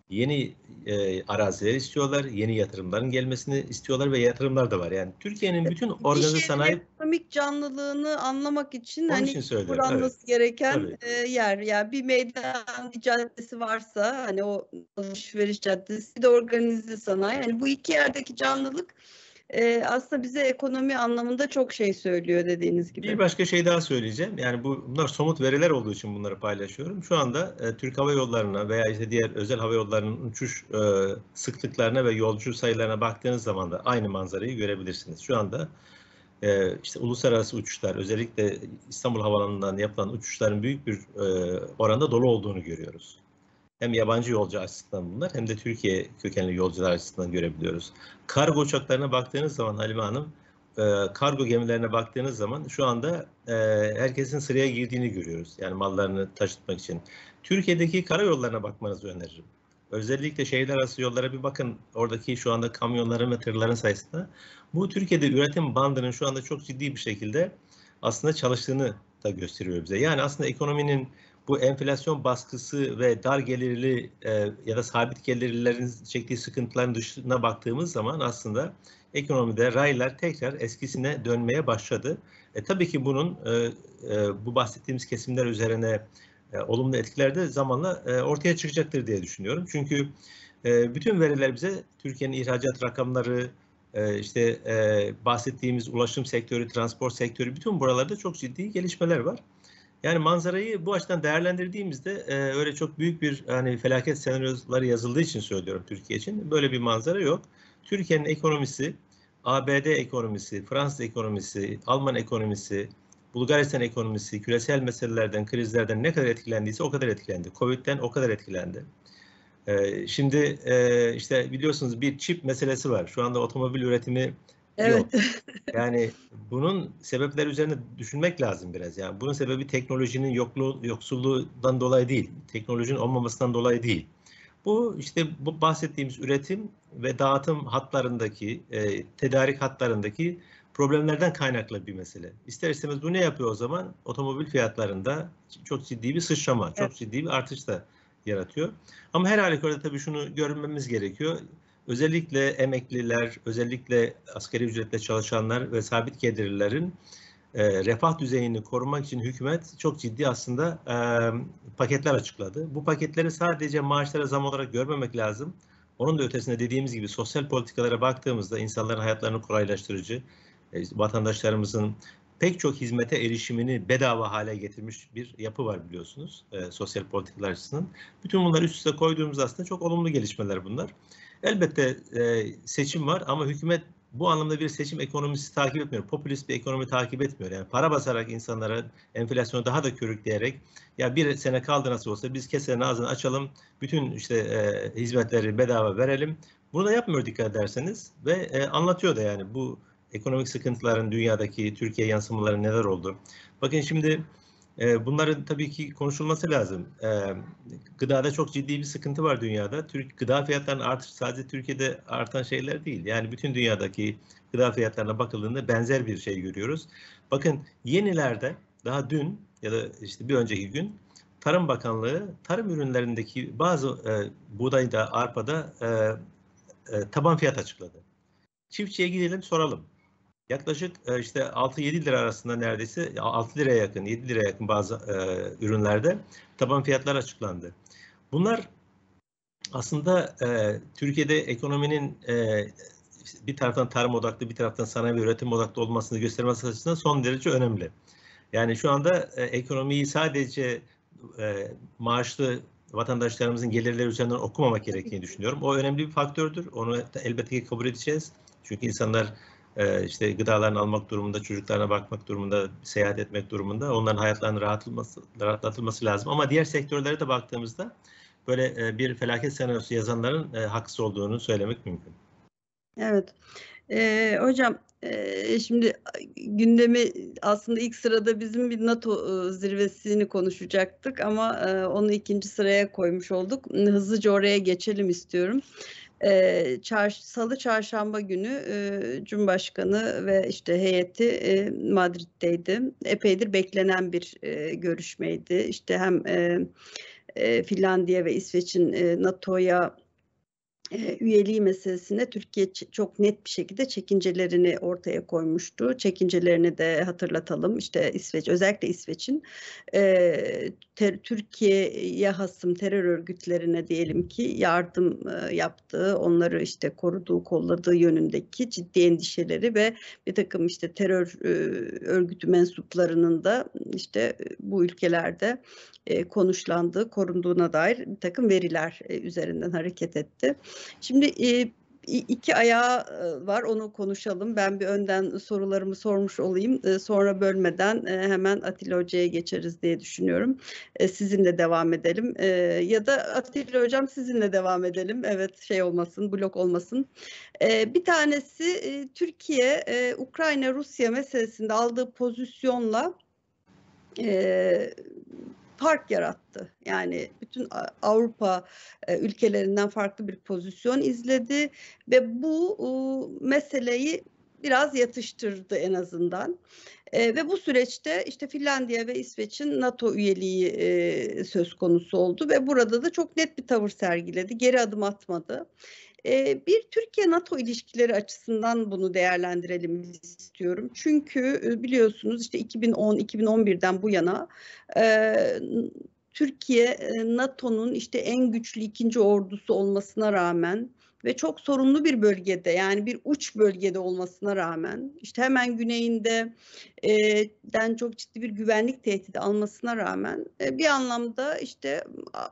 [SPEAKER 3] Yeni e, araziler istiyorlar, yeni yatırımların gelmesini istiyorlar ve yatırımlar da var. Yani Türkiye'nin bütün organize sanayi
[SPEAKER 1] ekonomik canlılığını anlamak için hani için kuranması evet. gereken e, yer. Yani bir meydan bir caddesi varsa hani o alışveriş caddesi de organize sanayi. Yani bu iki yerdeki canlılık e, aslında bize ekonomi anlamında çok şey söylüyor dediğiniz gibi.
[SPEAKER 3] Bir başka şey daha söyleyeceğim. Yani bu bunlar somut veriler olduğu için bunları paylaşıyorum. Şu anda e, Türk Hava Yolları'na veya işte diğer özel hava yollarının uçuş e, sıklıklarına ve yolcu sayılarına baktığınız zaman da aynı manzarayı görebilirsiniz. Şu anda e, işte uluslararası uçuşlar özellikle İstanbul Havaalanı'ndan yapılan uçuşların büyük bir e, oranda dolu olduğunu görüyoruz hem yabancı yolcu açısından bunlar hem de Türkiye kökenli yolcular açısından görebiliyoruz. Kargo uçaklarına baktığınız zaman Halime Hanım, e, kargo gemilerine baktığınız zaman şu anda e, herkesin sıraya girdiğini görüyoruz. Yani mallarını taşıtmak için. Türkiye'deki karayollarına bakmanızı öneririm. Özellikle şehirler arası yollara bir bakın. Oradaki şu anda kamyonların ve tırların sayısında. Bu Türkiye'de üretim bandının şu anda çok ciddi bir şekilde aslında çalıştığını da gösteriyor bize. Yani aslında ekonominin bu enflasyon baskısı ve dar gelirli e, ya da sabit gelirlilerin çektiği sıkıntıların dışına baktığımız zaman aslında ekonomide raylar tekrar eskisine dönmeye başladı. E, tabii ki bunun e, e, bu bahsettiğimiz kesimler üzerine e, olumlu etkiler de zamanla e, ortaya çıkacaktır diye düşünüyorum. Çünkü e, bütün veriler bize Türkiye'nin ihracat rakamları, e, işte e, bahsettiğimiz ulaşım sektörü, transport sektörü bütün buralarda çok ciddi gelişmeler var. Yani manzarayı bu açıdan değerlendirdiğimizde e, öyle çok büyük bir hani felaket senaryoları yazıldığı için söylüyorum Türkiye için. Böyle bir manzara yok. Türkiye'nin ekonomisi, ABD ekonomisi, Fransız ekonomisi, Alman ekonomisi, Bulgaristan ekonomisi küresel meselelerden, krizlerden ne kadar etkilendiyse o kadar etkilendi. Covid'den o kadar etkilendi. Ee, şimdi e, işte biliyorsunuz bir çip meselesi var. Şu anda otomobil üretimi
[SPEAKER 1] Evet.
[SPEAKER 3] yok. Yani bunun sebepleri üzerine düşünmek lazım biraz. Yani bunun sebebi teknolojinin yokluğu, yoksulluğundan dolayı değil. Teknolojinin olmamasından dolayı değil. Bu işte bu bahsettiğimiz üretim ve dağıtım hatlarındaki, e, tedarik hatlarındaki problemlerden kaynaklı bir mesele. İster istemez bu ne yapıyor o zaman? Otomobil fiyatlarında çok ciddi bir sıçrama, çok
[SPEAKER 1] Evet.
[SPEAKER 3] ciddi bir artış da yaratıyor. Ama her halükarda tabii şunu görmemiz gerekiyor. Özellikle emekliler, özellikle asgari ücretle çalışanlar ve sabit gelirlilerin e, refah düzeyini korumak için hükümet çok ciddi aslında e, paketler açıkladı. Bu paketleri sadece maaşlara zam olarak görmemek lazım. Onun da ötesinde dediğimiz gibi sosyal politikalara baktığımızda insanların hayatlarını kolaylaştırıcı, e, vatandaşlarımızın pek çok hizmete erişimini bedava hale getirmiş bir yapı var biliyorsunuz e, sosyal politikalar açısından. Bütün bunları üst üste koyduğumuz aslında çok olumlu gelişmeler bunlar. Elbette e, seçim var ama hükümet bu anlamda bir seçim ekonomisi takip etmiyor. Popülist bir ekonomi takip etmiyor. Yani para basarak insanlara enflasyonu daha da körükleyerek ya bir sene kaldı nasıl olsa biz kesenin ağzını açalım. Bütün işte e, hizmetleri bedava verelim. Bunu da yapmıyor dikkat ederseniz ve e, anlatıyor da yani bu ekonomik sıkıntıların dünyadaki Türkiye yansımaları neler oldu. Bakın şimdi e, bunların tabii ki konuşulması lazım. E, gıdada çok ciddi bir sıkıntı var dünyada. Türk gıda fiyatlarının artışı sadece Türkiye'de artan şeyler değil. Yani bütün dünyadaki gıda fiyatlarına bakıldığında benzer bir şey görüyoruz. Bakın yenilerde daha dün ya da işte bir önceki gün Tarım Bakanlığı tarım ürünlerindeki bazı e, buğdayda, arpada e, e, taban fiyat açıkladı. Çiftçiye gidelim soralım. Yaklaşık e, işte 6-7 lira arasında neredeyse 6 liraya yakın, 7 liraya yakın bazı e, ürünlerde taban fiyatlar açıklandı. Bunlar aslında e, Türkiye'de ekonominin bir taraftan tarım odaklı, bir taraftan sanayi ve üretim odaklı olmasını göstermesi açısından son derece önemli. Yani şu anda ekonomiyi sadece maaşlı vatandaşlarımızın gelirleri üzerinden okumamak gerektiğini düşünüyorum. O önemli bir faktördür. Onu elbette ki kabul edeceğiz. Çünkü insanlar e, işte gıdalarını almak durumunda, çocuklarına bakmak durumunda, seyahat etmek durumunda onların hayatlarını rahatlatılması, rahatlatılması lazım. Ama diğer sektörlere de baktığımızda böyle e, bir felaket senaryosu yazanların e, haksız olduğunu söylemek mümkün.
[SPEAKER 1] Evet. Ee, hocam e, şimdi gündemi aslında ilk sırada bizim bir NATO zirvesini konuşacaktık ama onu ikinci sıraya koymuş olduk. Hızlıca oraya geçelim istiyorum. E, çarş, Salı çarşamba günü e, Cumhurbaşkanı ve işte heyeti e, Madrid'deydi. Epeydir beklenen bir e, görüşmeydi. İşte hem e, e, Finlandiya ve İsveç'in e, NATO'ya üyeliği meselesine Türkiye çok net bir şekilde çekincelerini ortaya koymuştu. Çekincelerini de hatırlatalım. İşte İsveç, özellikle İsveç'in e, Türkiye'ye hasım terör örgütlerine diyelim ki yardım e, yaptığı, onları işte koruduğu, kolladığı yönündeki ciddi endişeleri ve bir takım işte terör e, örgütü mensuplarının da işte bu ülkelerde e, konuşlandığı, korunduğuna dair bir takım veriler e, üzerinden hareket etti. Şimdi e, iki ayağı var onu konuşalım. Ben bir önden sorularımı sormuş olayım. Sonra bölmeden hemen Atilla Hoca'ya geçeriz diye düşünüyorum. Sizinle devam edelim. Ya da Atilla Hocam sizinle devam edelim. Evet şey olmasın, blok olmasın. Bir tanesi Türkiye, Ukrayna-Rusya meselesinde aldığı pozisyonla fark yarattı. Yani bütün Avrupa e, ülkelerinden farklı bir pozisyon izledi ve bu meseleyi biraz yatıştırdı en azından. E, ve bu süreçte işte Finlandiya ve İsveç'in NATO üyeliği e, söz konusu oldu ve burada da çok net bir tavır sergiledi. Geri adım atmadı. Bir Türkiye-NATO ilişkileri açısından bunu değerlendirelim istiyorum. Çünkü biliyorsunuz işte 2010-2011'den bu yana Türkiye NATO'nun işte en güçlü ikinci ordusu olmasına rağmen ve çok sorunlu bir bölgede yani bir uç bölgede olmasına rağmen işte hemen güneyinde e, den çok ciddi bir güvenlik tehdidi almasına rağmen e, bir anlamda işte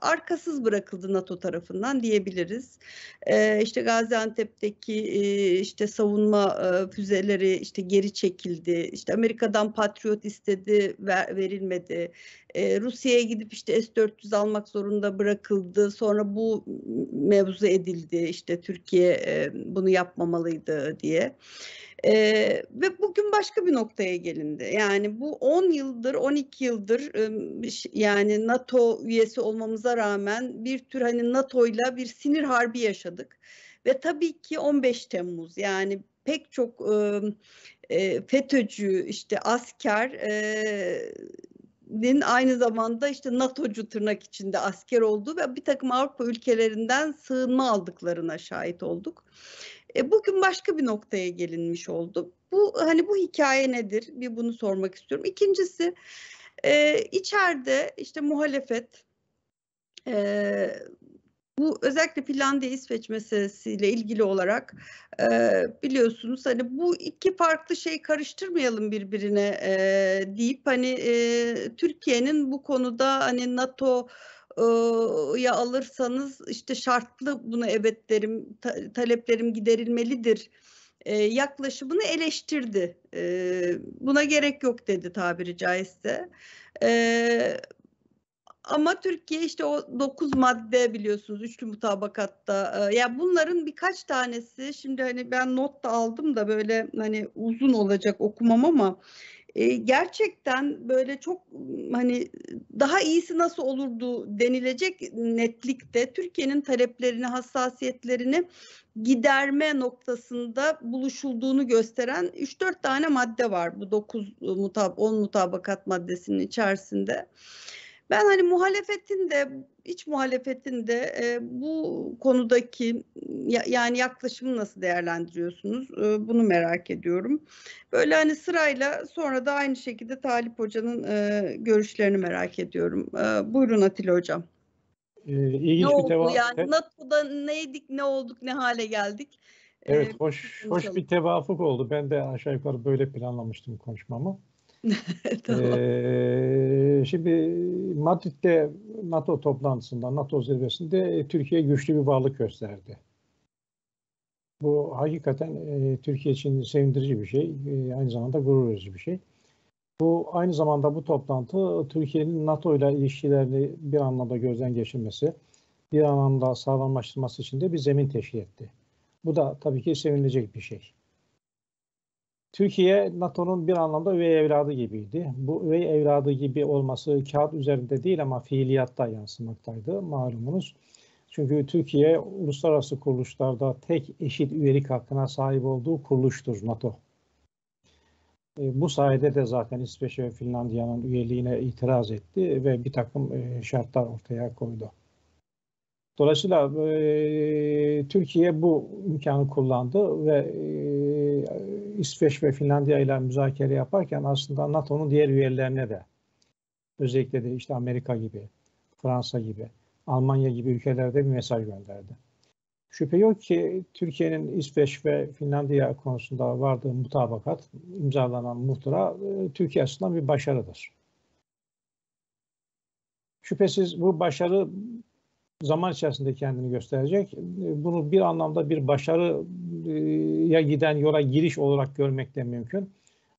[SPEAKER 1] arkasız bırakıldı NATO tarafından diyebiliriz. E, işte Gaziantep'teki e, işte savunma e, füzeleri işte geri çekildi. İşte Amerika'dan Patriot istedi ver, verilmedi. E, Rusya'ya gidip işte S-400 almak zorunda bırakıldı. Sonra bu mevzu edildi. İşte Türkiye e, bunu yapmamalıydı diye. Ee, ve bugün başka bir noktaya gelindi. Yani bu 10 yıldır, 12 yıldır yani NATO üyesi olmamıza rağmen bir tür hani NATO ile bir sinir harbi yaşadık. Ve tabii ki 15 Temmuz yani pek çok e, FETÖ'cü, işte asker e, aynı zamanda işte NATO'cu tırnak içinde asker olduğu ve bir takım Avrupa ülkelerinden sığınma aldıklarına şahit olduk. E, bugün başka bir noktaya gelinmiş oldu. Bu hani bu hikaye nedir? Bir bunu sormak istiyorum. İkincisi e, içeride işte muhalefet e, bu özellikle Finlandiya İsveç meselesiyle ilgili olarak e, biliyorsunuz hani bu iki farklı şey karıştırmayalım birbirine e, deyip hani e, Türkiye'nin bu konuda hani NATO ya alırsanız işte şartlı buna evet derim ta, taleplerim giderilmelidir e, yaklaşımını eleştirdi. E, buna gerek yok dedi tabiri caizse. E, ama Türkiye işte o dokuz madde biliyorsunuz üçlü mutabakatta. E, ya bunların birkaç tanesi şimdi hani ben not da aldım da böyle hani uzun olacak okumam ama e, gerçekten böyle çok hani daha iyisi nasıl olurdu denilecek netlikte Türkiye'nin taleplerini, hassasiyetlerini giderme noktasında buluşulduğunu gösteren 3-4 tane madde var bu 9 mutab 10 mutabakat maddesinin içerisinde. Ben hani muhalefetin de iç muhalefetin de e, bu konudaki ya, yani yaklaşımı nasıl değerlendiriyorsunuz? E, bunu merak ediyorum. Böyle hani sırayla sonra da aynı şekilde Talip Hoca'nın e, görüşlerini merak ediyorum. E, buyurun Atilla Hocam.
[SPEAKER 2] Ee, ilginç
[SPEAKER 1] ne
[SPEAKER 2] bir
[SPEAKER 1] oldu
[SPEAKER 2] teva-
[SPEAKER 1] yani? NATO'da neydik, ne olduk, ne hale geldik?
[SPEAKER 2] Evet, ee, hoş hoş bir tevafuk oldu. Ben de aşağı yukarı böyle planlamıştım konuşmamı. tamam. Ee, şimdi Madrid'de NATO toplantısında, NATO zirvesinde Türkiye güçlü bir varlık gösterdi. Bu hakikaten e, Türkiye için sevindirici bir şey, e, aynı zamanda gurur verici bir şey. Bu aynı zamanda bu toplantı Türkiye'nin NATO ile ilişkilerini bir anlamda gözden geçirmesi, bir anlamda sağlamlaştırması için de bir zemin teşkil etti. Bu da tabii ki sevinilecek bir şey. Türkiye NATO'nun bir anlamda üvey evladı gibiydi. Bu üvey evladı gibi olması kağıt üzerinde değil ama fiiliyatta yansımaktaydı malumunuz. Çünkü Türkiye uluslararası kuruluşlarda tek eşit üyelik hakkına sahip olduğu kuruluştur NATO. E, bu sayede de zaten İsveç ve Finlandiya'nın üyeliğine itiraz etti ve bir takım e, şartlar ortaya koydu. Dolayısıyla e, Türkiye bu imkanı kullandı ve e, İsveç ve Finlandiya ile müzakere yaparken aslında NATO'nun diğer üyelerine de özellikle de işte Amerika gibi, Fransa gibi, Almanya gibi ülkelerde bir mesaj gönderdi. Şüphe yok ki Türkiye'nin İsveç ve Finlandiya konusunda vardığı mutabakat, imzalanan muhtıra e, Türkiye açısından bir başarıdır. Şüphesiz bu başarı zaman içerisinde kendini gösterecek. Bunu bir anlamda bir başarıya giden yola giriş olarak görmek de mümkün.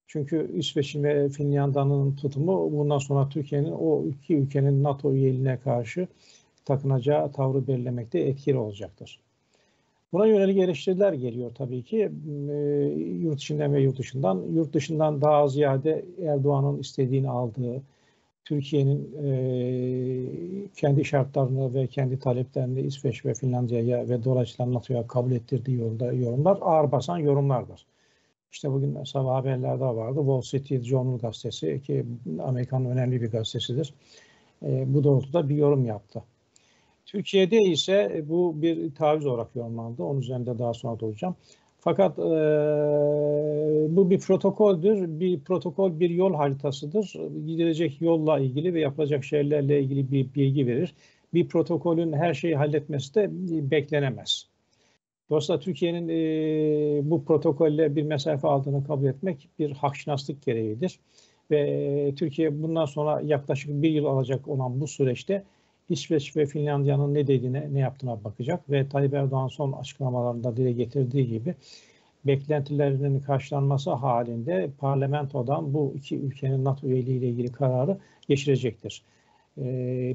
[SPEAKER 2] Çünkü İsveç'in ve Finlandiya'nın tutumu bundan sonra Türkiye'nin o iki ülkenin NATO üyeliğine karşı takınacağı tavrı belirlemekte etkili olacaktır. Buna yönelik eleştiriler geliyor tabii ki e, yurt içinden ve yurt dışından. Yurt dışından daha ziyade Erdoğan'ın istediğini aldığı, Türkiye'nin e, kendi şartlarını ve kendi taleplerini İsveç ve Finlandiya'ya ve dolayısıyla NATO'ya kabul ettirdiği yolda yorumlar ağır basan yorumlardır. İşte bugün sabah haberlerde vardı. Wall Street Journal gazetesi ki Amerika'nın önemli bir gazetesidir. E, bu doğrultuda bir yorum yaptı. Türkiye'de ise bu bir taviz olarak yorumlandı. Onun üzerinde daha sonra duracağım. Fakat e, bu bir protokoldür. Bir protokol bir yol haritasıdır. Gidilecek yolla ilgili ve yapılacak şeylerle ilgili bir bilgi verir. Bir protokolün her şeyi halletmesi de beklenemez. Dolayısıyla Türkiye'nin e, bu protokolle bir mesafe aldığını kabul etmek bir hakşinaslık gereğidir. Ve Türkiye bundan sonra yaklaşık bir yıl alacak olan bu süreçte İsveç ve Finlandiya'nın ne dediğine, ne yaptığına bakacak ve Tayyip Erdoğan son açıklamalarında dile getirdiği gibi beklentilerinin karşılanması halinde parlamentodan bu iki ülkenin NATO üyeliği ile ilgili kararı geçirecektir. E,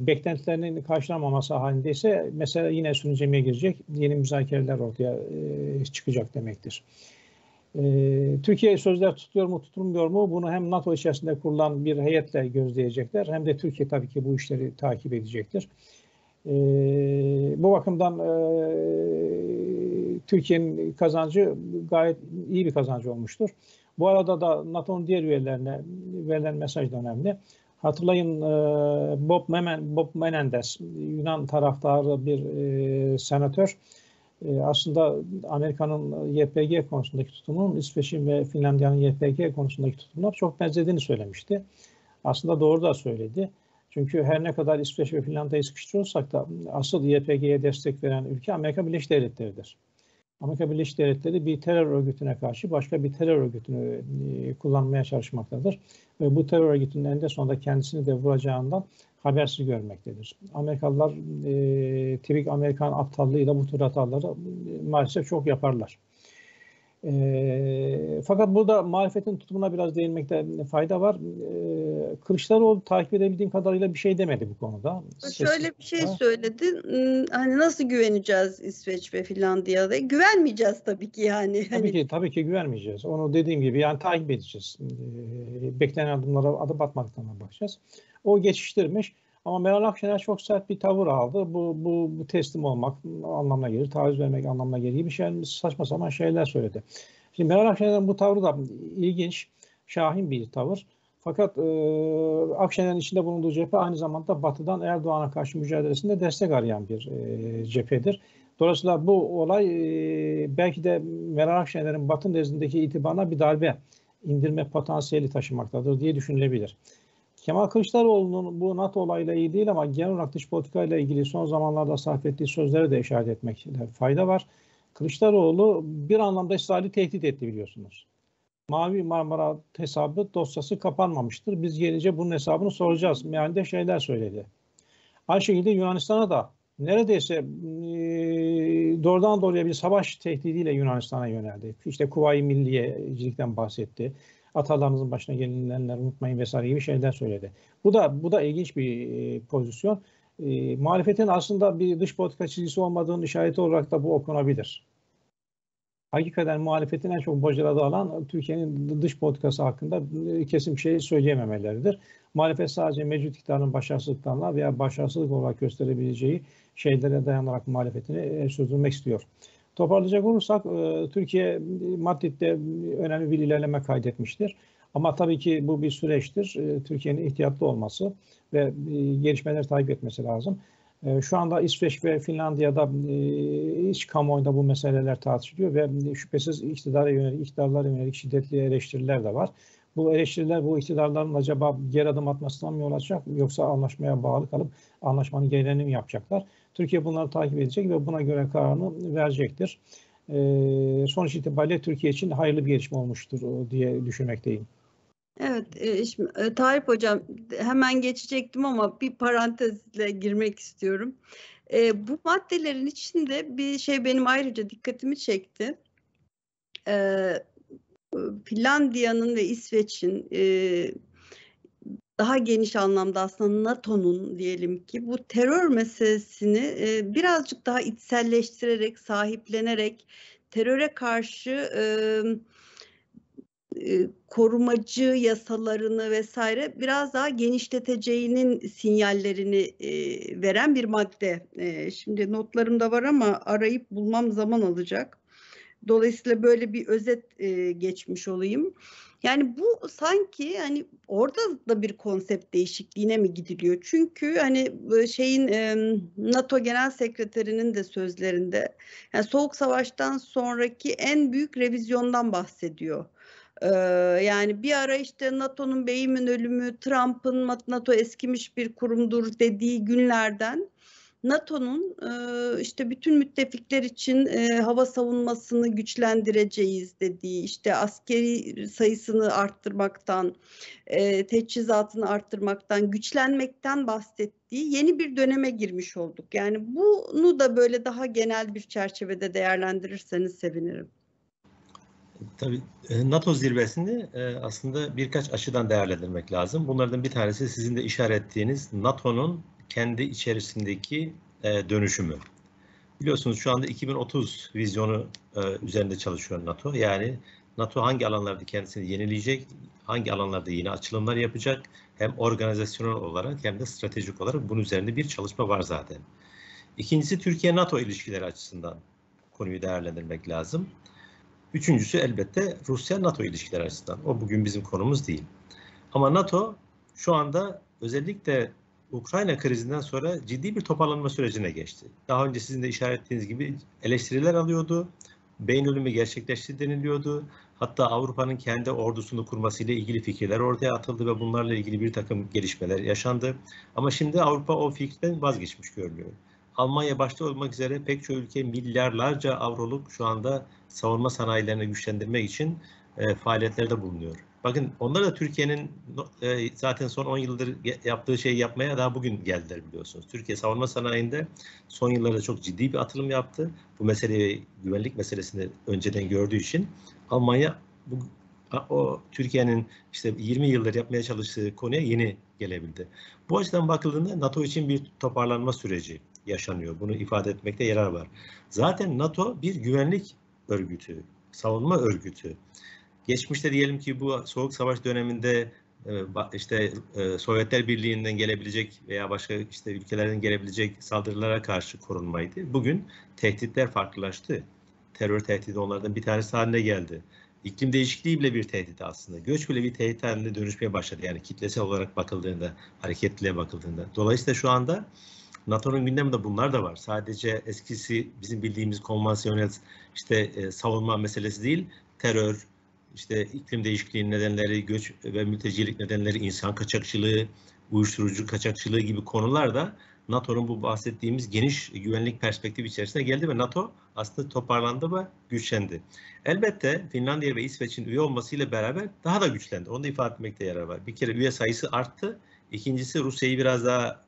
[SPEAKER 2] beklentilerinin karşılanmaması halinde ise mesela yine sürüncemeye girecek, yeni müzakereler ortaya e, çıkacak demektir. E, Türkiye sözler tutuyor mu tutulmuyor mu bunu hem NATO içerisinde kurulan bir heyetle gözleyecekler hem de Türkiye tabii ki bu işleri takip edecektir. E, bu bakımdan e, Türkiye'nin kazancı gayet iyi bir kazancı olmuştur. Bu arada da NATO'nun diğer üyelerine verilen mesaj da önemli. Hatırlayın e, Bob Menendez, Yunan taraftarı bir e, senatör. E, aslında Amerika'nın YPG konusundaki tutumunun İsveç'in ve Finlandiya'nın YPG konusundaki tutumuna çok benzediğini söylemişti. Aslında doğru da söyledi. Çünkü her ne kadar İsveç ve Finlandiya'yı sıkıştırırsak da asıl YPG'ye destek veren ülke Amerika Birleşik Devletleri'dir. Amerika Birleşik Devletleri bir terör örgütüne karşı başka bir terör örgütünü e, kullanmaya çalışmaktadır. Ve bu terör örgütünün eninde sonunda kendisini de vuracağından habersiz görmektedir. Amerikalılar e, tipik Amerikan aptallığıyla bu tür hataları e, maalesef çok yaparlar. E, fakat burada marifetin tutumuna biraz değinmekte fayda var. E, Kılıçdaroğlu takip edebildiğim kadarıyla bir şey demedi bu konuda.
[SPEAKER 1] Şöyle bir şey söyledi. Hmm, hani nasıl güveneceğiz İsveç ve Finlandiya'da? Güvenmeyeceğiz tabii ki yani.
[SPEAKER 2] Tabii
[SPEAKER 1] hani...
[SPEAKER 2] ki tabii ki güvenmeyeceğiz. Onu dediğim gibi yani takip edeceğiz. E, beklenen adımlara adım atmaktan bakacağız. O geçiştirmiş. Ama Meral Akşener çok sert bir tavır aldı. Bu, bu, bu teslim olmak anlamına gelir, taviz vermek anlamına gelir bir şey saçma sapan şeyler söyledi. Şimdi Meral Akşener'in bu tavrı da ilginç, şahin bir tavır. Fakat e, Akşener'in içinde bulunduğu cephe aynı zamanda Batı'dan Erdoğan'a karşı mücadelesinde destek arayan bir e, cephedir. Dolayısıyla bu olay e, belki de Meral Akşener'in Batı nezdindeki itibarına bir darbe indirme potansiyeli taşımaktadır diye düşünülebilir. Kemal Kılıçdaroğlu'nun bu NATO olayla iyi değil ama genel olarak dış politikayla ilgili son zamanlarda sarf ettiği sözlere de işaret etmekte fayda var. Kılıçdaroğlu bir anlamda İsrail'i tehdit etti biliyorsunuz. Mavi Marmara hesabı dosyası kapanmamıştır. Biz gelince bunun hesabını soracağız. Yani de şeyler söyledi. Aynı şekilde Yunanistan'a da neredeyse doğrudan doğruya bir savaş tehdidiyle Yunanistan'a yöneldi. İşte Kuvayi Milliyecilikten bahsetti atalarınızın başına gelinenler unutmayın vesaire gibi şeyler söyledi. Bu da bu da ilginç bir e, pozisyon. E, muhalefetin aslında bir dış politika çizgisi olmadığının işareti olarak da bu okunabilir. Hakikaten muhalefetin en çok bocaladığı alan Türkiye'nin dış politikası hakkında e, kesin bir şey söyleyememeleridir. Muhalefet sadece mevcut iktidarın başarısızlıklarına veya başarısızlık olarak gösterebileceği şeylere dayanarak muhalefetini e, sürdürmek istiyor. Toparlayacak olursak e, Türkiye Madrid'de önemli bir ilerleme kaydetmiştir. Ama tabii ki bu bir süreçtir. E, Türkiye'nin ihtiyatlı olması ve e, gelişmeleri takip etmesi lazım. Şu anda İsveç ve Finlandiya'da iç kamuoyunda bu meseleler tartışılıyor ve şüphesiz iktidara yönelik, iktidarlara yönelik şiddetli eleştiriler de var. Bu eleştiriler bu iktidarların acaba geri adım atmasından mı yol açacak yoksa anlaşmaya bağlı kalıp anlaşmanın gerilerini mi yapacaklar? Türkiye bunları takip edecek ve buna göre kararını verecektir. Ee, sonuç itibariyle Türkiye için hayırlı bir gelişme olmuştur diye düşünmekteyim.
[SPEAKER 1] Evet, e, şimdi, e, Tarık Hocam hemen geçecektim ama bir parantezle girmek istiyorum. E, bu maddelerin içinde bir şey benim ayrıca dikkatimi çekti. E, Finlandiya'nın ve İsveç'in e, daha geniş anlamda aslında NATO'nun diyelim ki bu terör meselesini e, birazcık daha içselleştirerek, sahiplenerek teröre karşı e, e, korumacı yasalarını vesaire biraz daha genişleteceğinin sinyallerini e, veren bir madde. E, şimdi notlarımda var ama arayıp bulmam zaman alacak. Dolayısıyla böyle bir özet e, geçmiş olayım. Yani bu sanki hani orada da bir konsept değişikliğine mi gidiliyor? Çünkü hani şeyin NATO Genel Sekreterinin de sözlerinde yani Soğuk Savaş'tan sonraki en büyük revizyondan bahsediyor. yani bir ara işte NATO'nun beyimin ölümü, Trump'ın NATO eskimiş bir kurumdur dediği günlerden NATO'nun e, işte bütün müttefikler için e, hava savunmasını güçlendireceğiz dediği, işte askeri sayısını arttırmaktan, e, teçhizatını arttırmaktan, güçlenmekten bahsettiği yeni bir döneme girmiş olduk. Yani bunu da böyle daha genel bir çerçevede değerlendirirseniz sevinirim.
[SPEAKER 3] Tabii NATO zirvesini aslında birkaç açıdan değerlendirmek lazım. Bunlardan bir tanesi sizin de işaret ettiğiniz NATO'nun kendi içerisindeki e, dönüşümü. Biliyorsunuz şu anda 2030 vizyonu e, üzerinde çalışıyor NATO. Yani NATO hangi alanlarda kendisini yenileyecek, hangi alanlarda yeni açılımlar yapacak hem organizasyonel olarak hem de stratejik olarak bunun üzerinde bir çalışma var zaten. İkincisi Türkiye-NATO ilişkileri açısından konuyu değerlendirmek lazım. Üçüncüsü elbette Rusya-NATO ilişkileri açısından. O bugün bizim konumuz değil. Ama NATO şu anda özellikle Ukrayna krizinden sonra ciddi bir toparlanma sürecine geçti. Daha önce sizin de işaret ettiğiniz gibi eleştiriler alıyordu. Beyin ölümü gerçekleşti deniliyordu. Hatta Avrupa'nın kendi ordusunu kurmasıyla ilgili fikirler ortaya atıldı ve bunlarla ilgili bir takım gelişmeler yaşandı. Ama şimdi Avrupa o fikirden vazgeçmiş görünüyor. Almanya başta olmak üzere pek çok ülke milyarlarca avroluk şu anda savunma sanayilerini güçlendirmek için e, faaliyetlerde bulunuyor. Bakın onlar da Türkiye'nin e, zaten son 10 yıldır yaptığı şeyi yapmaya daha bugün geldiler biliyorsunuz. Türkiye savunma sanayinde son yıllarda çok ciddi bir atılım yaptı. Bu meseleyi güvenlik meselesini önceden gördüğü için Almanya bu o Türkiye'nin işte 20 yıldır yapmaya çalıştığı konuya yeni gelebildi. Bu açıdan bakıldığında NATO için bir toparlanma süreci yaşanıyor. Bunu ifade etmekte yarar var. Zaten NATO bir güvenlik örgütü, savunma örgütü. Geçmişte diyelim ki bu Soğuk Savaş döneminde e, işte e, Sovyetler Birliği'nden gelebilecek veya başka işte ülkelerden gelebilecek saldırılara karşı korunmaydı. Bugün tehditler farklılaştı. Terör tehdidi onlardan bir tanesi haline geldi. İklim değişikliği bile bir tehdit aslında. Göç bile bir tehdit haline dönüşmeye başladı. Yani kitlesel olarak bakıldığında, hareketliliğe bakıldığında. Dolayısıyla şu anda NATO'nun gündeminde bunlar da var. Sadece eskisi bizim bildiğimiz konvansiyonel işte e, savunma meselesi değil, terör, işte iklim değişikliğinin nedenleri, göç ve mültecilik nedenleri, insan kaçakçılığı, uyuşturucu kaçakçılığı gibi konular da NATO'nun bu bahsettiğimiz geniş güvenlik perspektifi içerisine geldi ve NATO aslında toparlandı ve güçlendi. Elbette Finlandiya ve İsveç'in üye olmasıyla beraber daha da güçlendi. Onu da ifade etmekte yarar var. Bir kere üye sayısı arttı. İkincisi Rusya'yı biraz daha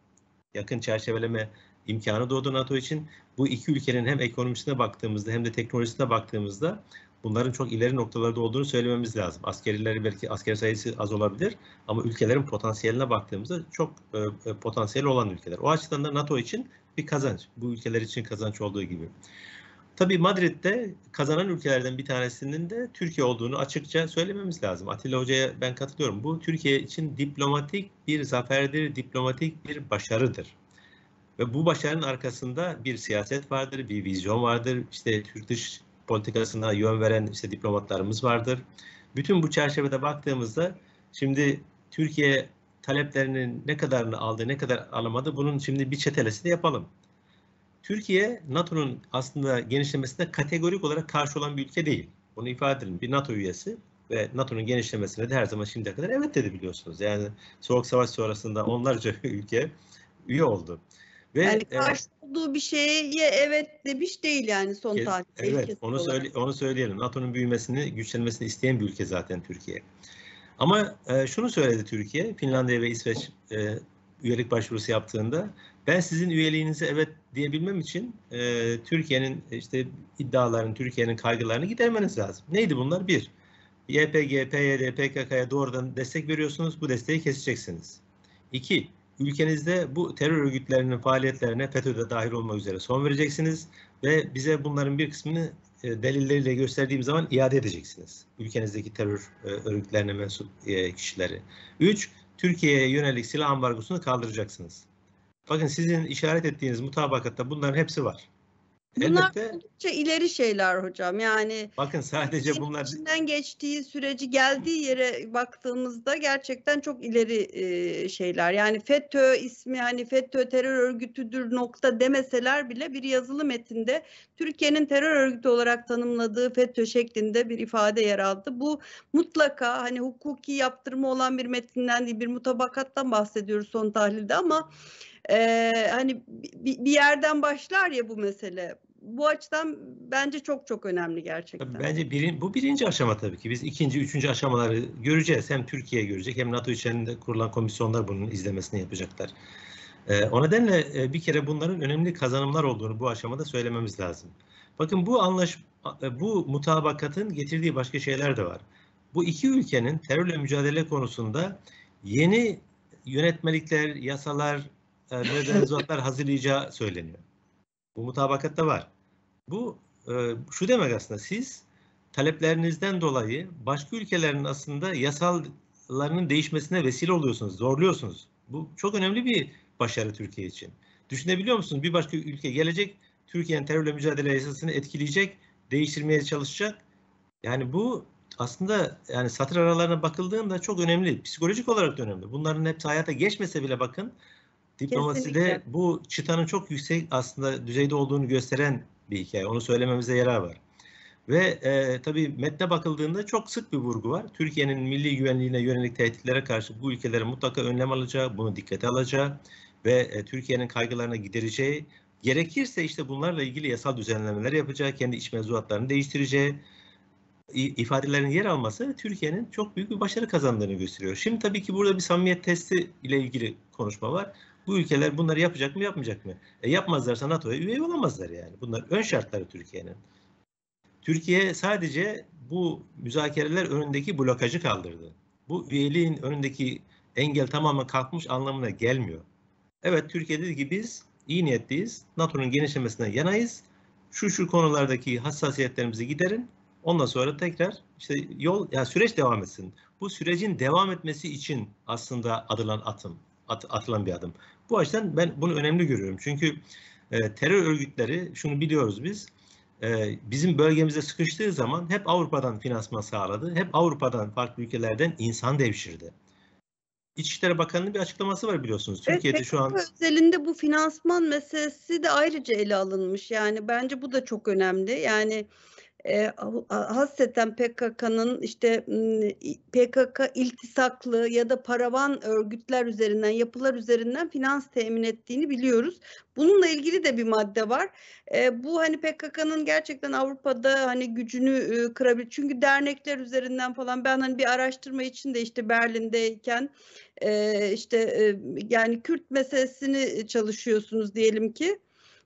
[SPEAKER 3] yakın çerçeveleme imkanı doğdu NATO için. Bu iki ülkenin hem ekonomisine baktığımızda hem de teknolojisine baktığımızda bunların çok ileri noktalarda olduğunu söylememiz lazım. Askerileri belki asker sayısı az olabilir ama ülkelerin potansiyeline baktığımızda çok e, e, potansiyel olan ülkeler. O açıdan da NATO için bir kazanç. Bu ülkeler için kazanç olduğu gibi. Tabii Madrid'de kazanan ülkelerden bir tanesinin de Türkiye olduğunu açıkça söylememiz lazım. Atilla Hoca'ya ben katılıyorum. Bu Türkiye için diplomatik bir zaferdir, diplomatik bir başarıdır. Ve bu başarının arkasında bir siyaset vardır, bir vizyon vardır. İşte Türk dış politikasına yön veren işte diplomatlarımız vardır. Bütün bu çerçevede baktığımızda şimdi Türkiye taleplerinin ne kadarını aldı, ne kadar alamadı bunun şimdi bir çetelesi de yapalım. Türkiye NATO'nun aslında genişlemesine kategorik olarak karşı olan bir ülke değil. Bunu ifade edelim. Bir NATO üyesi ve NATO'nun genişlemesine de her zaman şimdiye kadar evet dedi biliyorsunuz. Yani Soğuk Savaş sonrasında onlarca ülke üye oldu.
[SPEAKER 1] Ve, yani e, karşı e, olduğu bir şeye evet demiş değil yani son
[SPEAKER 3] kes,
[SPEAKER 1] tarihte.
[SPEAKER 3] Evet onu, söyle, onu söyleyelim. NATO'nun büyümesini, güçlenmesini isteyen bir ülke zaten Türkiye. Ama e, şunu söyledi Türkiye, Finlandiya ve İsveç e, üyelik başvurusu yaptığında ben sizin üyeliğinize evet diyebilmem için e, Türkiye'nin işte iddialarını, Türkiye'nin kaygılarını gidermeniz lazım. Neydi bunlar? Bir, YPG, PYD, PKK'ya doğrudan destek veriyorsunuz. Bu desteği keseceksiniz. İki, ülkenizde bu terör örgütlerinin faaliyetlerine FETÖ'de dahil olmak üzere son vereceksiniz ve bize bunların bir kısmını e, delilleriyle gösterdiğim zaman iade edeceksiniz. Ülkenizdeki terör e, örgütlerine mensup e, kişileri. Üç, Türkiye'ye yönelik silah ambargosunu kaldıracaksınız. Bakın sizin işaret ettiğiniz mutabakatta bunların hepsi var.
[SPEAKER 1] Bunlar Elbette, oldukça ileri şeyler hocam. Yani
[SPEAKER 3] bakın sadece bunlar
[SPEAKER 1] içinden geçtiği süreci geldiği yere baktığımızda gerçekten çok ileri e, şeyler. Yani FETÖ ismi hani FETÖ terör örgütüdür nokta demeseler bile bir yazılı metinde Türkiye'nin terör örgütü olarak tanımladığı FETÖ şeklinde bir ifade yer aldı. Bu mutlaka hani hukuki yaptırımı olan bir metinden değil bir mutabakattan bahsediyoruz son tahlilde ama e, hani bir, bir yerden başlar ya bu mesele. Bu açıdan bence çok çok önemli gerçekten.
[SPEAKER 3] Bence birin, bu birinci aşama tabii ki. Biz ikinci, üçüncü aşamaları göreceğiz. Hem Türkiye görecek hem NATO içerisinde kurulan komisyonlar bunun izlemesini yapacaklar. E, o nedenle e, bir kere bunların önemli kazanımlar olduğunu bu aşamada söylememiz lazım. Bakın bu anlaş e, bu mutabakatın getirdiği başka şeyler de var. Bu iki ülkenin terörle mücadele konusunda yeni yönetmelikler, yasalar, e, mevzuatlar hazırlayacağı söyleniyor. Bu mutabakatta var. Bu e, şu demek aslında siz taleplerinizden dolayı başka ülkelerin aslında yasallarının değişmesine vesile oluyorsunuz, zorluyorsunuz. Bu çok önemli bir başarı Türkiye için. Düşünebiliyor musunuz? Bir başka ülke gelecek, Türkiye'nin terörle mücadele yasasını etkileyecek, değiştirmeye çalışacak. Yani bu aslında yani satır aralarına bakıldığında çok önemli. Psikolojik olarak da önemli. Bunların hepsi hayata geçmese bile bakın diplomaside Kesinlikle. bu çıtanın çok yüksek aslında düzeyde olduğunu gösteren bir hikaye. Onu söylememize yarar var. Ve e, tabii metne bakıldığında çok sık bir vurgu var. Türkiye'nin milli güvenliğine yönelik tehditlere karşı bu ülkelerin mutlaka önlem alacağı, bunu dikkate alacağı ve e, Türkiye'nin kaygılarına gidereceği, gerekirse işte bunlarla ilgili yasal düzenlemeler yapacağı, kendi iç mevzuatlarını değiştireceği ifadelerin yer alması Türkiye'nin çok büyük bir başarı kazandığını gösteriyor. Şimdi tabii ki burada bir samimiyet testi ile ilgili konuşma var. Bu ülkeler bunları yapacak mı yapmayacak mı? E yapmazlarsa NATO'ya üye olamazlar yani. Bunlar ön şartları Türkiye'nin. Türkiye sadece bu müzakereler önündeki blokajı kaldırdı. Bu üyeliğin önündeki engel tamamen kalkmış anlamına gelmiyor. Evet Türkiye dedi ki biz iyi niyetliyiz. NATO'nun genişlemesine yanayız. Şu şu konulardaki hassasiyetlerimizi giderin. Ondan sonra tekrar işte yol yani süreç devam etsin. Bu sürecin devam etmesi için aslında atılan atım, at, atılan bir adım. Bu açıdan ben bunu önemli görüyorum. Çünkü e, terör örgütleri şunu biliyoruz biz. E, bizim bölgemizde sıkıştığı zaman hep Avrupa'dan finansman sağladı. Hep Avrupa'dan farklı ülkelerden insan devşirdi. İçişleri Bakanı'nın bir açıklaması var biliyorsunuz. Türkiye'de
[SPEAKER 1] evet,
[SPEAKER 3] şu an
[SPEAKER 1] özelinde bu finansman meselesi de ayrıca ele alınmış. Yani bence bu da çok önemli. Yani e, hasreten PKK'nın işte PKK iltisaklı ya da paravan örgütler üzerinden, yapılar üzerinden finans temin ettiğini biliyoruz. Bununla ilgili de bir madde var. E, bu hani PKK'nın gerçekten Avrupa'da hani gücünü e, kırabilir. Çünkü dernekler üzerinden falan ben hani bir araştırma için de işte Berlin'deyken e, işte e, yani Kürt meselesini çalışıyorsunuz diyelim ki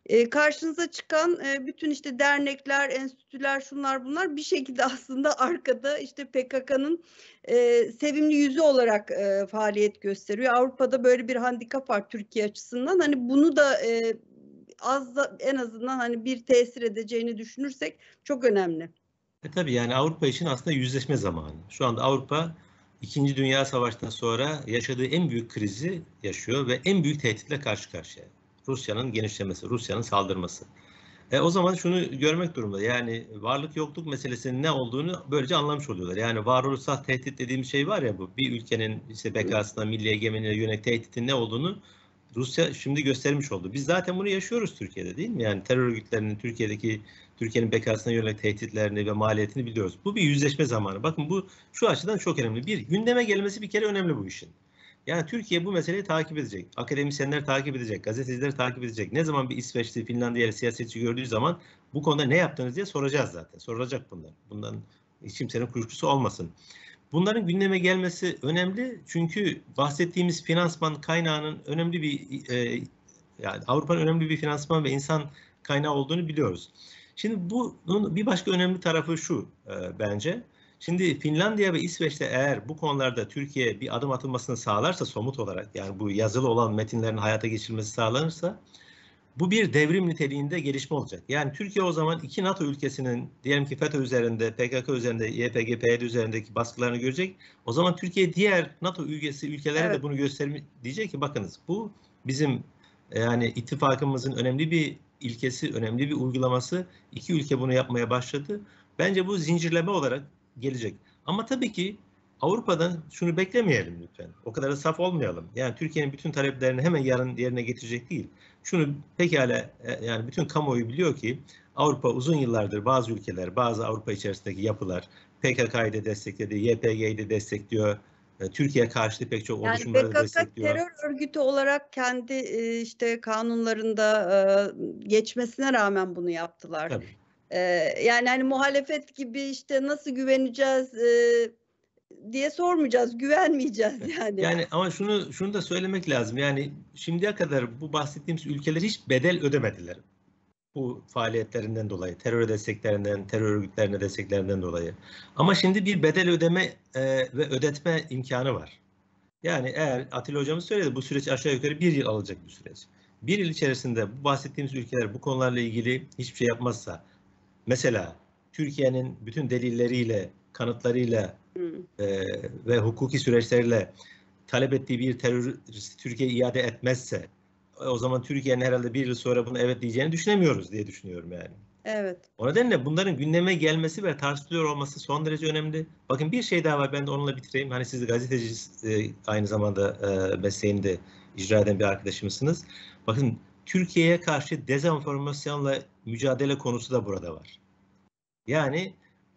[SPEAKER 1] e, karşınıza çıkan e, bütün işte dernekler, enstitüler, şunlar bunlar bir şekilde aslında arkada işte PKK'nın e, sevimli yüzü olarak e, faaliyet gösteriyor. Avrupa'da böyle bir handikap var Türkiye açısından. Hani bunu da e, az da en azından hani bir tesir edeceğini düşünürsek çok önemli.
[SPEAKER 3] E tabii yani Avrupa için aslında yüzleşme zamanı. Şu anda Avrupa İkinci Dünya Savaşı'ndan sonra yaşadığı en büyük krizi yaşıyor ve en büyük tehditle karşı karşıya. Rusya'nın genişlemesi, Rusya'nın saldırması. E, o zaman şunu görmek durumda. Yani varlık yokluk meselesinin ne olduğunu böylece anlamış oluyorlar. Yani varoluşsal tehdit dediğim şey var ya bu. Bir ülkenin işte bekasına, milli egemenliğine yönelik tehditin ne olduğunu Rusya şimdi göstermiş oldu. Biz zaten bunu yaşıyoruz Türkiye'de değil mi? Yani terör örgütlerinin Türkiye'deki Türkiye'nin bekasına yönelik tehditlerini ve maliyetini biliyoruz. Bu bir yüzleşme zamanı. Bakın bu şu açıdan çok önemli. Bir, gündeme gelmesi bir kere önemli bu işin. Yani Türkiye bu meseleyi takip edecek. Akademisyenler takip edecek. Gazeteciler takip edecek. Ne zaman bir İsveçli, Finlandiyalı siyasetçi gördüğü zaman bu konuda ne yaptınız diye soracağız zaten. Sorulacak bunlar. Bundan hiç kimsenin kuşkusu olmasın. Bunların gündeme gelmesi önemli çünkü bahsettiğimiz finansman kaynağının önemli bir e, yani Avrupa'nın önemli bir finansman ve insan kaynağı olduğunu biliyoruz. Şimdi bunun bir başka önemli tarafı şu e, bence. Şimdi Finlandiya ve İsveç'te eğer bu konularda Türkiye bir adım atılmasını sağlarsa somut olarak yani bu yazılı olan metinlerin hayata geçirilmesi sağlanırsa bu bir devrim niteliğinde gelişme olacak. Yani Türkiye o zaman iki NATO ülkesinin diyelim ki FETÖ üzerinde, PKK üzerinde, YPG, PYD üzerindeki baskılarını görecek. O zaman Türkiye diğer NATO üyesi ülkelere evet. de bunu göstermek diyecek ki bakınız bu bizim yani ittifakımızın önemli bir ilkesi, önemli bir uygulaması. İki ülke bunu yapmaya başladı. Bence bu zincirleme olarak gelecek. Ama tabii ki Avrupa'dan şunu beklemeyelim lütfen. O kadar da saf olmayalım. Yani Türkiye'nin bütün taleplerini hemen yarın yerine getirecek değil. Şunu pekala e, yani bütün kamuoyu biliyor ki Avrupa uzun yıllardır bazı ülkeler, bazı Avrupa içerisindeki yapılar PKK'yı da destekledi, YPG'yi de destekliyor. E, Türkiye karşıtı pek çok
[SPEAKER 1] yani
[SPEAKER 3] oluşumları
[SPEAKER 1] PKK
[SPEAKER 3] destekliyor.
[SPEAKER 1] terör örgütü olarak kendi e, işte kanunlarında geçmesine rağmen bunu yaptılar.
[SPEAKER 3] Tabii.
[SPEAKER 1] E, yani hani muhalefet gibi işte nasıl güveneceğiz e, diye sormayacağız, güvenmeyeceğiz yani.
[SPEAKER 3] Yani ama şunu şunu da söylemek lazım. Yani şimdiye kadar bu bahsettiğimiz ülkeler hiç bedel ödemediler. Bu faaliyetlerinden dolayı, terör desteklerinden, terör örgütlerine desteklerinden dolayı. Ama şimdi bir bedel ödeme e, ve ödetme imkanı var. Yani eğer Atilla hocamız söyledi bu süreç aşağı yukarı bir yıl alacak bir süreç. Bir yıl içerisinde bu bahsettiğimiz ülkeler bu konularla ilgili hiçbir şey yapmazsa, mesela Türkiye'nin bütün delilleriyle, kanıtlarıyla e, ve hukuki süreçlerle talep ettiği bir terörist Türkiye iade etmezse o zaman Türkiye'nin herhalde bir yıl sonra bunu evet diyeceğini düşünemiyoruz diye düşünüyorum yani.
[SPEAKER 1] Evet.
[SPEAKER 3] O nedenle bunların gündeme gelmesi ve tartışılıyor olması son derece önemli. Bakın bir şey daha var ben de onunla bitireyim. Hani siz gazeteci e, aynı zamanda e, mesleğini de icra eden bir arkadaşımızsınız. Bakın Türkiye'ye karşı dezenformasyonla mücadele konusu da burada var. Yani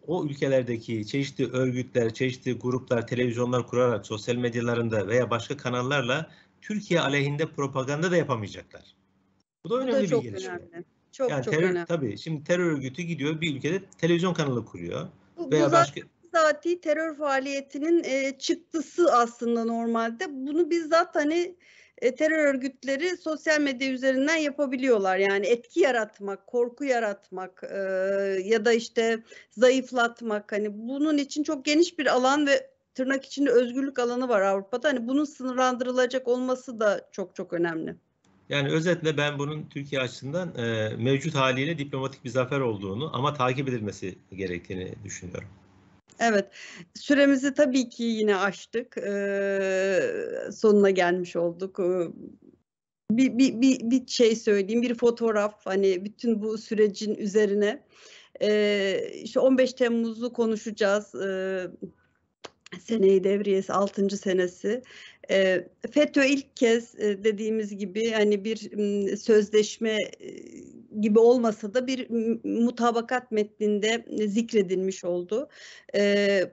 [SPEAKER 3] o ülkelerdeki çeşitli örgütler, çeşitli gruplar, televizyonlar kurarak sosyal medyalarında veya başka kanallarla Türkiye aleyhinde propaganda da yapamayacaklar. Bu da önemli
[SPEAKER 1] Bu da
[SPEAKER 3] bir
[SPEAKER 1] çok
[SPEAKER 3] gelişme.
[SPEAKER 1] önemli. Çok
[SPEAKER 3] yani
[SPEAKER 1] çok
[SPEAKER 3] terör,
[SPEAKER 1] önemli.
[SPEAKER 3] Tabii şimdi terör örgütü gidiyor bir ülkede televizyon kanalı kuruyor.
[SPEAKER 1] Bu,
[SPEAKER 3] Veya
[SPEAKER 1] bu
[SPEAKER 3] başka
[SPEAKER 1] zaten terör faaliyetinin e, çıktısı aslında normalde. Bunu bizzat hani e, terör örgütleri sosyal medya üzerinden yapabiliyorlar. Yani etki yaratmak, korku yaratmak e, ya da işte zayıflatmak. Hani bunun için çok geniş bir alan ve tırnak içinde özgürlük alanı var Avrupa'da. Hani bunun sınırlandırılacak olması da çok çok önemli.
[SPEAKER 3] Yani özetle ben bunun Türkiye açısından e, mevcut haliyle diplomatik bir zafer olduğunu ama takip edilmesi gerektiğini düşünüyorum.
[SPEAKER 1] Evet, süremizi tabii ki yine aştık. Ee, sonuna gelmiş olduk. Ee, bir, bir, bir, bir şey söyleyeyim, bir fotoğraf hani bütün bu sürecin üzerine. Ee, işte 15 Temmuz'u konuşacağız. Ee, seneyi devriyesi 6. senesi. E, FETÖ ilk kez e, dediğimiz gibi hani bir sözleşme e, gibi olmasa da bir mutabakat metninde zikredilmiş oldu. E,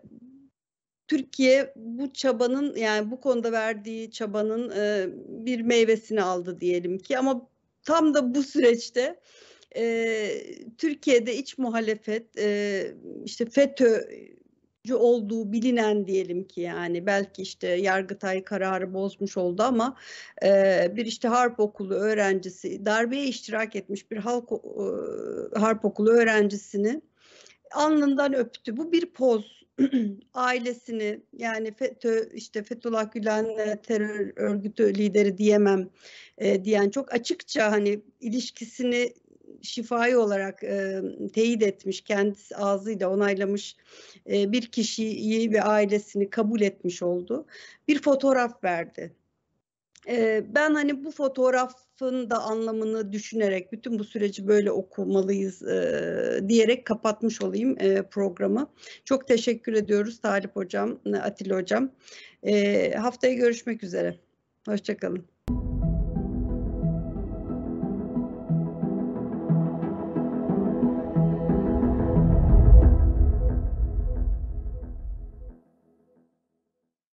[SPEAKER 1] Türkiye bu çabanın yani bu konuda verdiği çabanın e, bir meyvesini aldı diyelim ki ama tam da bu süreçte e, Türkiye'de iç muhalefet e, işte FETÖ olduğu bilinen diyelim ki yani belki işte Yargıtay kararı bozmuş oldu ama e, bir işte harp okulu öğrencisi darbeye iştirak etmiş bir halk e, harp okulu öğrencisini alnından öptü. Bu bir poz. Ailesini yani FETÖ işte Fethullah Gülen terör örgütü lideri diyemem e, diyen çok açıkça hani ilişkisini şifai olarak e, teyit etmiş, kendisi ağzıyla onaylamış e, bir kişiyi ve ailesini kabul etmiş oldu. Bir fotoğraf verdi. E, ben hani bu fotoğrafın da anlamını düşünerek bütün bu süreci böyle okumalıyız e, diyerek kapatmış olayım e, programı. Çok teşekkür ediyoruz Talip Hocam, Atilla Hocam. E, haftaya görüşmek üzere. Hoşçakalın.